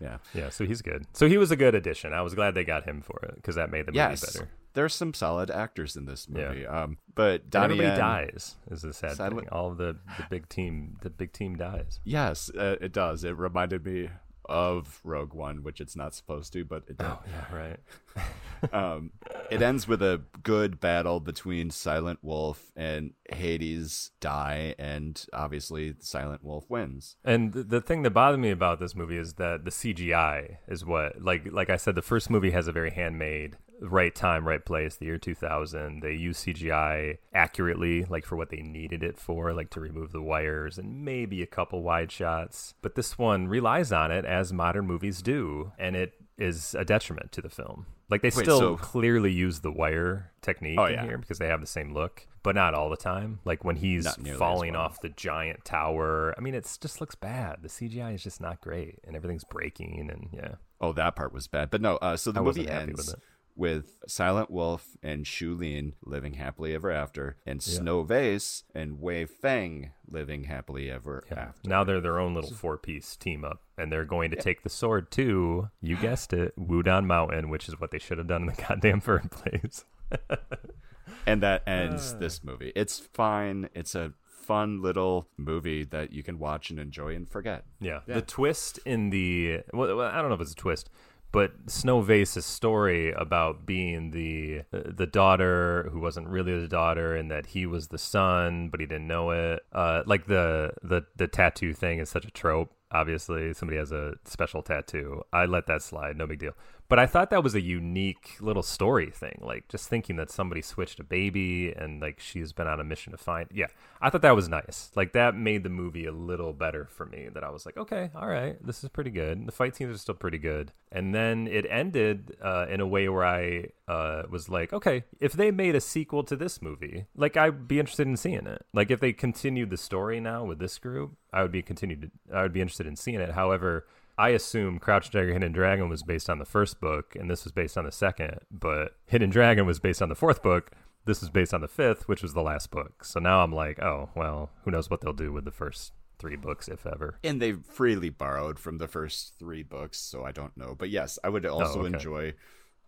yeah. Yeah, so he's good. So he was a good addition. I was glad they got him for it because that made the movie yes. better. There's some solid actors in this movie. Yeah. Um, but Donnie everybody Yen, dies is the sad thing. All of the, the big team, the big team dies. Yes, uh, it does. It reminded me of Rogue One, which it's not supposed to, but it did. Oh, yeah, right. um, it ends with a good battle between Silent Wolf and Hades Dai, and obviously Silent Wolf wins. And the thing that bothered me about this movie is that the CGI is what, like, like I said, the first movie has a very handmade right time, right place, the year 2000. They use CGI accurately, like for what they needed it for, like to remove the wires and maybe a couple wide shots. But this one relies on it as modern movies do, and it is a detriment to the film. Like they Wait, still so... clearly use the wire technique oh, in yeah. here because they have the same look, but not all the time. Like when he's falling well. off the giant tower, I mean, it just looks bad. The CGI is just not great, and everything's breaking. And yeah, oh, that part was bad. But no, uh, so the I movie ends with Silent Wolf and Shu Lin living happily ever after, and Snow Vase and Wei Feng living happily ever after. Now they're their own little four piece team up, and they're going to take the sword to, you guessed it, Wudang Mountain, which is what they should have done in the goddamn first place. and that ends uh. this movie. It's fine. It's a fun little movie that you can watch and enjoy and forget. Yeah. The twist in the well, well, I don't know if it's a twist, but Snow Vase's story about being the the daughter who wasn't really the daughter and that he was the son, but he didn't know it. Uh, like the the the tattoo thing is such a trope. Obviously, somebody has a special tattoo. I let that slide, no big deal. But I thought that was a unique little story thing. Like just thinking that somebody switched a baby and like she's been on a mission to find. Yeah, I thought that was nice. Like that made the movie a little better for me. That I was like, okay, all right, this is pretty good. The fight scenes are still pretty good. And then it ended uh, in a way where I uh, was like, okay, if they made a sequel to this movie, like I'd be interested in seeing it. Like if they continued the story now with this group, I would be continued. I would be interested in seeing it. However I assume Crouch Tiger, Hidden Dragon was based on the first book, and this was based on the second. But Hidden Dragon was based on the fourth book. This was based on the fifth, which was the last book. So now I'm like, oh well, who knows what they'll do with the first three books, if ever. And they freely borrowed from the first three books, so I don't know. But yes, I would also oh, okay. enjoy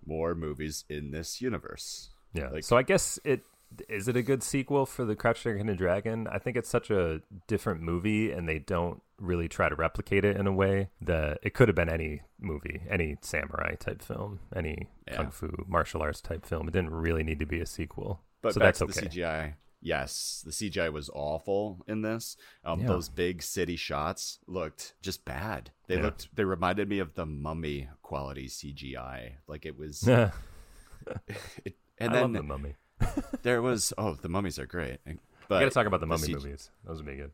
more movies in this universe. Yeah. Like, so I guess it is it a good sequel for the Crouch Tiger, Hidden Dragon? I think it's such a different movie, and they don't really try to replicate it in a way that it could have been any movie, any samurai type film, any yeah. kung fu martial arts type film. It didn't really need to be a sequel. But so that's okay. the CGI. Yes, the CGI was awful in this. Um, yeah. Those big city shots looked just bad. They yeah. looked. They reminded me of the Mummy quality CGI. Like it was. it, and I then the Mummy. there was. Oh, the mummies are great. But we got to talk about the mummy the movies. Those would be good.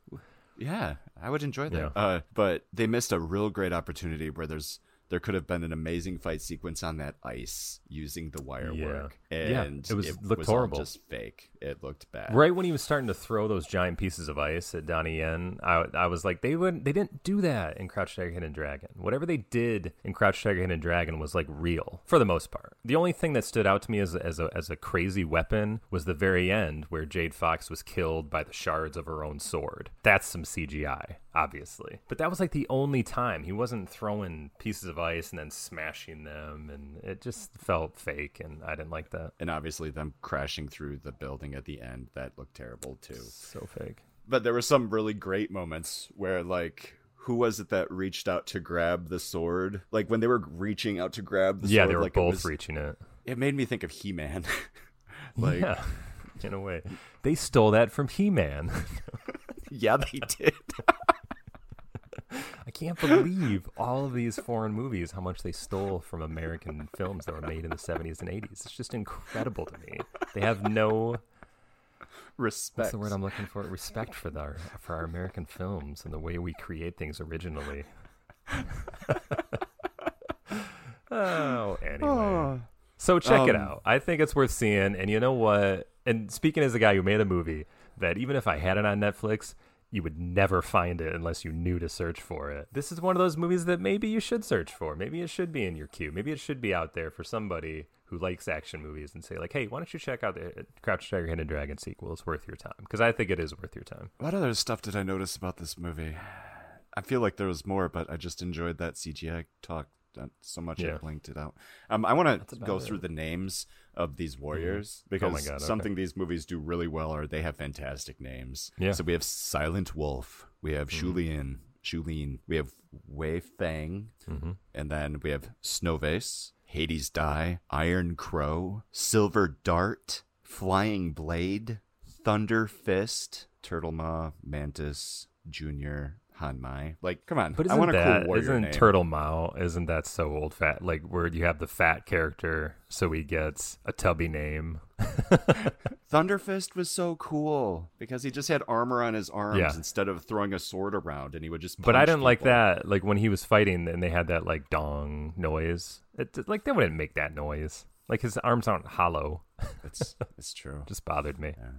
Yeah, I would enjoy that. Yeah. Uh, but they missed a real great opportunity where there's there could have been an amazing fight sequence on that ice using the wire yeah. work. And yeah, it was it looked was horrible. just fake. It looked bad. Right when he was starting to throw those giant pieces of ice at Donnie Yen, I, I was like, they wouldn't they didn't do that in Crouch Tiger Hidden Dragon. Whatever they did in Crouch Tiger Hidden Dragon was like real for the most part. The only thing that stood out to me as as a as a crazy weapon was the very end where Jade Fox was killed by the shards of her own sword. That's some CGI obviously. But that was like the only time he wasn't throwing pieces of ice and then smashing them, and it just felt fake, and I didn't like that. And obviously, them crashing through the building at the end that looked terrible too. So fake. But there were some really great moments where like. Who was it that reached out to grab the sword? Like when they were reaching out to grab the yeah, sword. Yeah, they were like both was, reaching it. It made me think of He Man. like, yeah, in a way. They stole that from He Man. yeah, they did. I can't believe all of these foreign movies, how much they stole from American films that were made in the 70s and 80s. It's just incredible to me. They have no respect. What's the word I'm looking for? Respect for our for our American films and the way we create things originally. oh, anyway. Oh. So check um, it out. I think it's worth seeing. And you know what? And speaking as a guy who made a movie, that even if I had it on Netflix, you would never find it unless you knew to search for it. This is one of those movies that maybe you should search for. Maybe it should be in your queue. Maybe it should be out there for somebody who likes action movies and say like, "Hey, why don't you check out the uh, Crouch Tiger, Hidden Dragon sequel? It's worth your time." Because I think it is worth your time. What other stuff did I notice about this movie? I feel like there was more, but I just enjoyed that CGI talk so much yeah. I blinked it out. Um, I want to go it. through the names of these mm-hmm. warriors mm-hmm. because oh God, something okay. these movies do really well are they have fantastic names. Yeah. So we have Silent Wolf, we have mm-hmm. Shulin, Shulin, we have Wei Feng, mm-hmm. and then we have Snow Vase, Hades Dai, Iron Crow, Silver Dart, Flying Blade, Thunder Fist, Turtle Maw, Mantis, Junior, Hanmai. Like, come on. But I want a that, cool warrior isn't name. Turtle Mao, isn't that so old fat? Like, where you have the fat character, so he gets a tubby name. Thunderfist was so cool because he just had armor on his arms yeah. instead of throwing a sword around, and he would just. But I didn't people. like that. Like when he was fighting, and they had that like dong noise. It, like they wouldn't make that noise. Like his arms aren't hollow. It's it's true. just bothered me. Yeah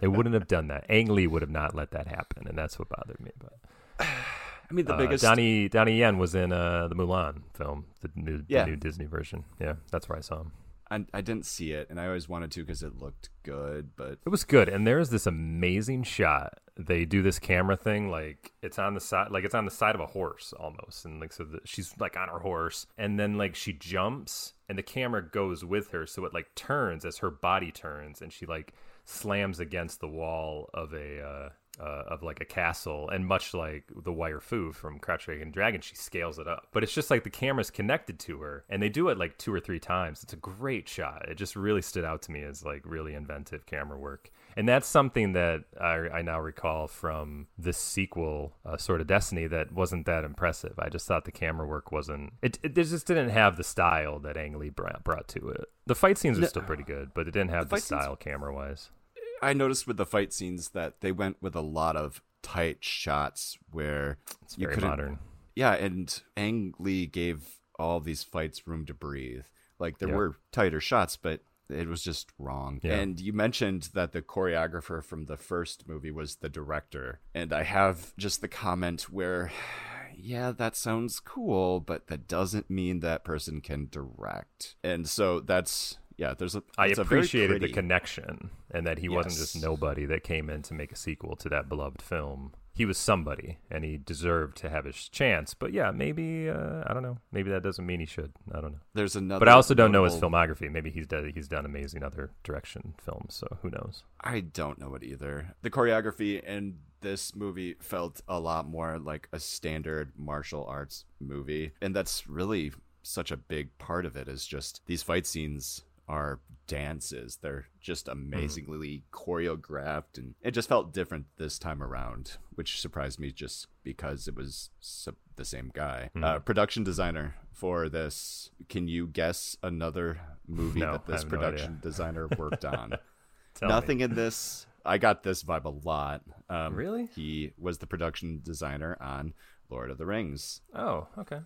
they wouldn't have done that. Ang Lee would have not let that happen, and that's what bothered me. But I mean, the Uh, biggest. Donnie Donnie Yen was in uh, the Mulan film, the new Yeah. the new Disney version. Yeah, that's where I saw him. I, I didn't see it, and I always wanted to because it looked good, but It was good, and there's this amazing shot. They do this camera thing, like it's on the side, like it's on the side of a horse almost, and like so the, she's like on her horse, and then like she jumps, and the camera goes with her, so it like turns as her body turns, and she like slams against the wall of a uh, uh, of like a castle, and much like the wire fu from Crouch Dragon Dragon, she scales it up. But it's just like the camera's connected to her, and they do it like two or three times. It's a great shot. It just really stood out to me as like really inventive camera work, and that's something that I, I now recall from this sequel, uh, Sword of Destiny, that wasn't that impressive. I just thought the camera work wasn't. It, it, it just didn't have the style that Ang Lee brought, brought to it. The fight scenes are No. still pretty good, but it didn't have The the, style camera wise. I noticed with the fight scenes that they went with a lot of tight shots where It's you very couldn't- modern. Yeah, and Ang Lee gave all these fights room to breathe. Like there Yeah. were tighter shots, but it was just wrong. Yeah. And you mentioned that the choreographer from the first movie was the director. And I have just the comment where yeah, that sounds cool, but that doesn't mean that person can direct. And so that's yeah, there's a I it's a appreciated the connection and that he wasn't just nobody that came in to make a sequel to that beloved film. He was somebody and he deserved to have his chance. But yeah, maybe uh, I don't know. Maybe that doesn't mean he should. I don't know. There's another But I also don't know his filmography. Maybe he's done he's done amazing other direction films. So who knows? I don't know it either. The choreography in this movie felt a lot more like a standard martial arts movie. And that's really such a big part of it is just these fight scenes are dances. They're just amazingly choreographed and it just felt different this time around, which surprised me just because it was the same guy. Uh, production designer for this. Can you guess another movie No, that this have no production designer worked on? Tell me. Nothing in this. I got this vibe a lot. Um, Really? He was the production designer on Lord of the Rings, Oh, okay.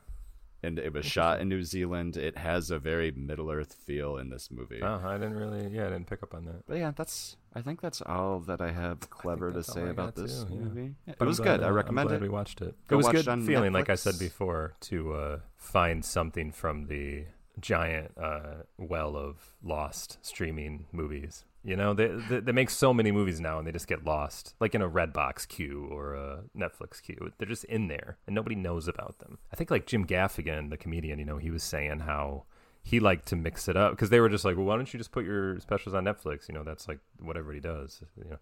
And it was shot in New Zealand. It has a very Middle Earth feel in this movie. Oh, I didn't really yeah, I didn't pick up on that. But yeah, that's. I think that's all that I have clever to say about this too, movie. Yeah, it But I'm was glad, good. I recommend I'm glad it. We watched it. Go it was good it feeling, like I said before, to uh, find something from the giant uh, well of lost streaming movies. You know, they, they they make so many movies now, and they just get lost, like in a Redbox queue or a Netflix queue. They're just in there, and nobody knows about them. I think like Jim Gaffigan, the comedian, you know, he was saying how he liked to mix it up because they were just like, well, why don't you just put your specials on Netflix? You know, that's like what everybody does. You know,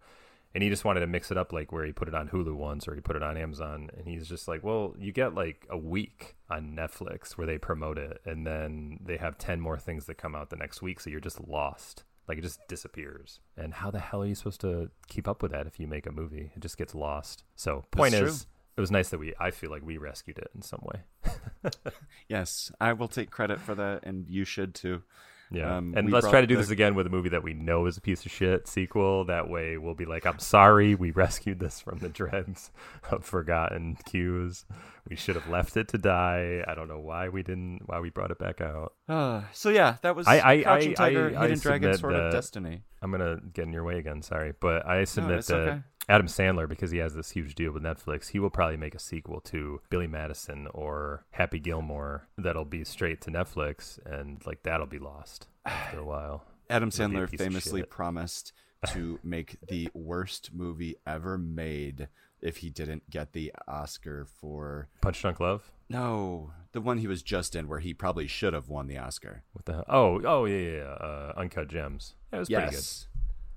and he just wanted to mix it up like where he put it on Hulu once or he put it on Amazon and he's just like well you get like a week on Netflix where they promote it and then they have 10 more things that come out the next week so you're just lost like it just disappears. And how the hell are you supposed to keep up with that if you make a movie? It just gets lost. So point That's is it was nice that we I feel like we rescued it in some way. Yes, I will take credit for that, and you should too. Yeah, Um, and let's try to do the- this again with a movie that we know is a piece of shit sequel. That way, we'll be like, "I'm sorry, we rescued this from the dregs of forgotten cues. We should have left it to die. I don't know why we didn't, why we brought it back out. Uh, so yeah, that was I- I- Crouching I- Tiger, I- I Hidden Dragon, submit Sword of Destiny. I'm gonna get in your way again. Sorry, but I submit it's that okay. Adam Sandler, because he has this huge deal with Netflix, he will probably make a sequel to Billy Madison or Happy Gilmore that'll be straight to Netflix, and like that'll be lost after a while. Adam It'll Sandler famously promised to make the worst movie ever made if he didn't get the Oscar for Punch Drunk Love. no, the one he was just in where he probably should have won the Oscar. What the hell? Oh, oh yeah, yeah, yeah. Uh, Uncut Gems. Yeah, it was pretty good.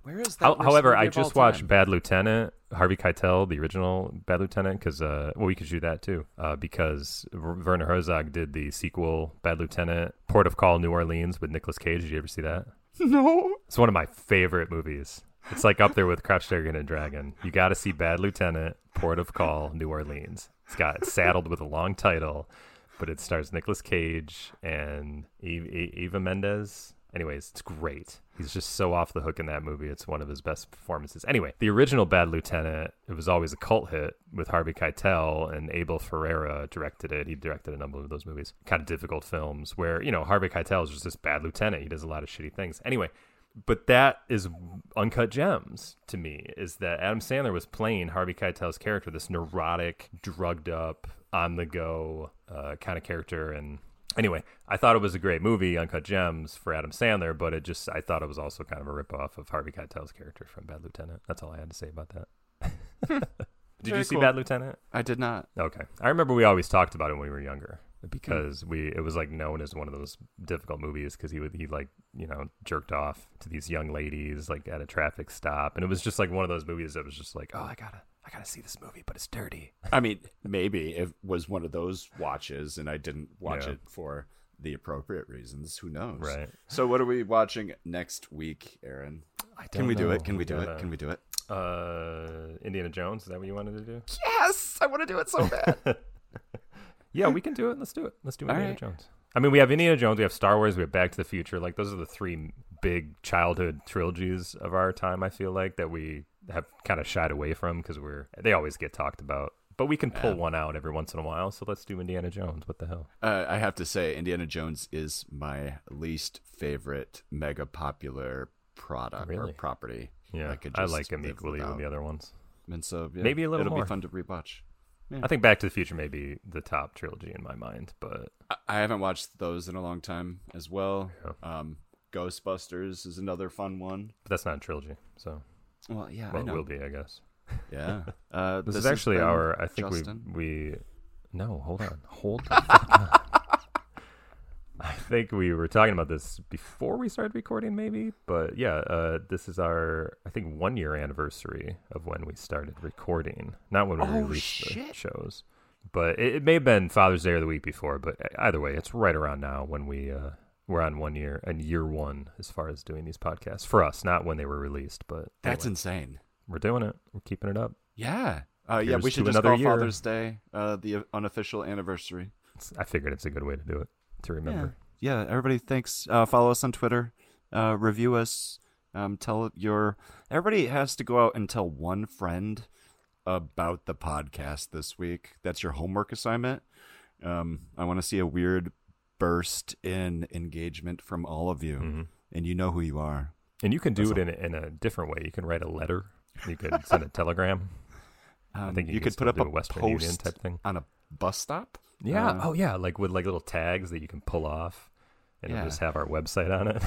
Yes. Where is that? How, however, I just watched time? Bad Lieutenant, Harvey Keitel, the original Bad Lieutenant, because uh, well, we could do that too, uh, because Werner Herzog did the sequel Bad Lieutenant, Port of Call, New Orleans with Nicolas Cage. Did you ever see that? No. It's one of my favorite movies. It's like up there with Crouch Dragon and Dragon. You got to see Bad Lieutenant, Port of Call, New Orleans. It's got it's saddled with a long title, but it stars Nicolas Cage and Eva, Eva Mendes. Anyways, it's great. He's just so off the hook in that movie. It's one of his best performances. Anyway, the original Bad Lieutenant, it was always a cult hit with Harvey Keitel and Abel Ferrara directed it. He directed a number of those movies. Kind of difficult films where, you know, Harvey Keitel is just this bad lieutenant. He does a lot of shitty things. Anyway, but that is uncut gems to me is that Adam Sandler was playing Harvey Keitel's character, this neurotic, drugged up, on the go uh, kind of character. And anyway, I thought it was a great movie, Uncut Gems, for Adam Sandler, but it just I thought it was also kind of a ripoff of Harvey Keitel's character from Bad Lieutenant. That's all I had to say about that. Did Very you see cool. Bad Lieutenant? I did not. Okay, I remember we always talked about it when we were younger because we it was like known as one of those difficult movies because he would he like you know jerked off to these young ladies like at a traffic stop and it was just like one of those movies that was just like oh I gotta gotta see this movie but it's dirty I mean, maybe it was one of those watches, and I didn't watch Yeah. it for the appropriate reasons. Who knows? right So, what are we watching next week, Aaron? I Can we do it? Can we do gotta- it? Can we do it? Uh, Indiana Jones. Is that what you wanted to do? Yes, I want to do it so bad. Yeah, we can do it. Let's do it. Let's do Indiana right. Jones. I mean, we have Indiana Jones, we have Star Wars, we have Back to the Future. Like those are the three big childhood trilogies of our time. I feel like that we have kind of shied away from because we're they always get talked about. But we can pull Yeah. one out every once in a while. So let's do Indiana Jones. What the hell? uh, I have to say, Indiana Jones is my least favorite mega popular product Really? or property. Yeah, could I like him equally with the other ones. And so yeah, Maybe a little it'll more. be fun to rewatch. I think Back to the Future may be the top trilogy in my mind, but I- I haven't watched those in a long time as well. Yeah. Um, Ghostbusters is another fun one. but that's not a trilogy. So Well, yeah, well, I it know. will be, I guess. Yeah. Uh, This, is actually our. I think Justin. we we. No, hold on, hold on. I think we were talking about this before we started recording, maybe. But yeah, uh, this is our I think one year anniversary of when we started recording, not when we Oh, released the shows. But it, it may have been Father's Day or the week before. But either way, it's right around now when we uh, we're on one year and year one as far as doing these podcasts for us, not when they were released. But That's anyway, insane. we're doing it. We're keeping it up. Yeah. Uh, yeah, we should just another call year. Father's Day uh, the unofficial anniversary. It's- I figured it's a good way to do it to remember. Yeah, everybody, thanks. Uh, follow us on Twitter. Uh, review us. Um, tell your. Everybody has to go out and tell one friend about the podcast this week. That's your homework assignment. Um, I want to see a weird burst in engagement from all of you, Mhm. and you know who you are. And you can do That's it in a, in a different way. You can write a letter. You could send a telegram. Um, I think you, you could put up a Western post Union type thing. on a bus stop. Yeah. Uh, oh, yeah. Like with like little tags that you can pull off, and Yeah. just have our website on it,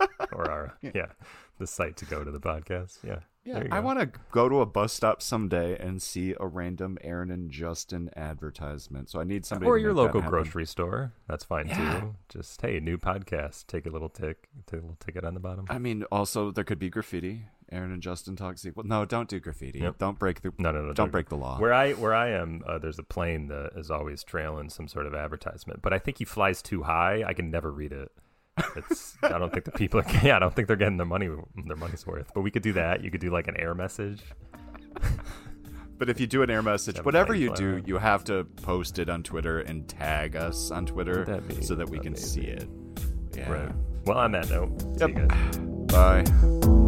or our yeah. the site to go to the podcast. Yeah. Yeah, I want to go to a bus stop someday and see a random Aaron and Justin advertisement. So I need somebody. Or to your local grocery store. That's fine Yeah. too. Just hey, new podcast. Take a little tick. Take a little ticket on the bottom. I mean, also there could be graffiti. Aaron and Justin talk sequel. No, don't do graffiti. Yep. Don't break the. No, no, no. Don't break the law. Where I where I am, uh, there's a plane that is always trailing some sort of advertisement, but I think he flies too high. I can never read it. It's I don't think the people are. Yeah, I don't think they're getting their money their money's worth. But we could do that. You could do like an air message. But if you do an air message, whatever you do, you have to post it on Twitter and tag us on Twitter be so that we can see it. Yeah. Right. Well, on that note, Yep. Bye.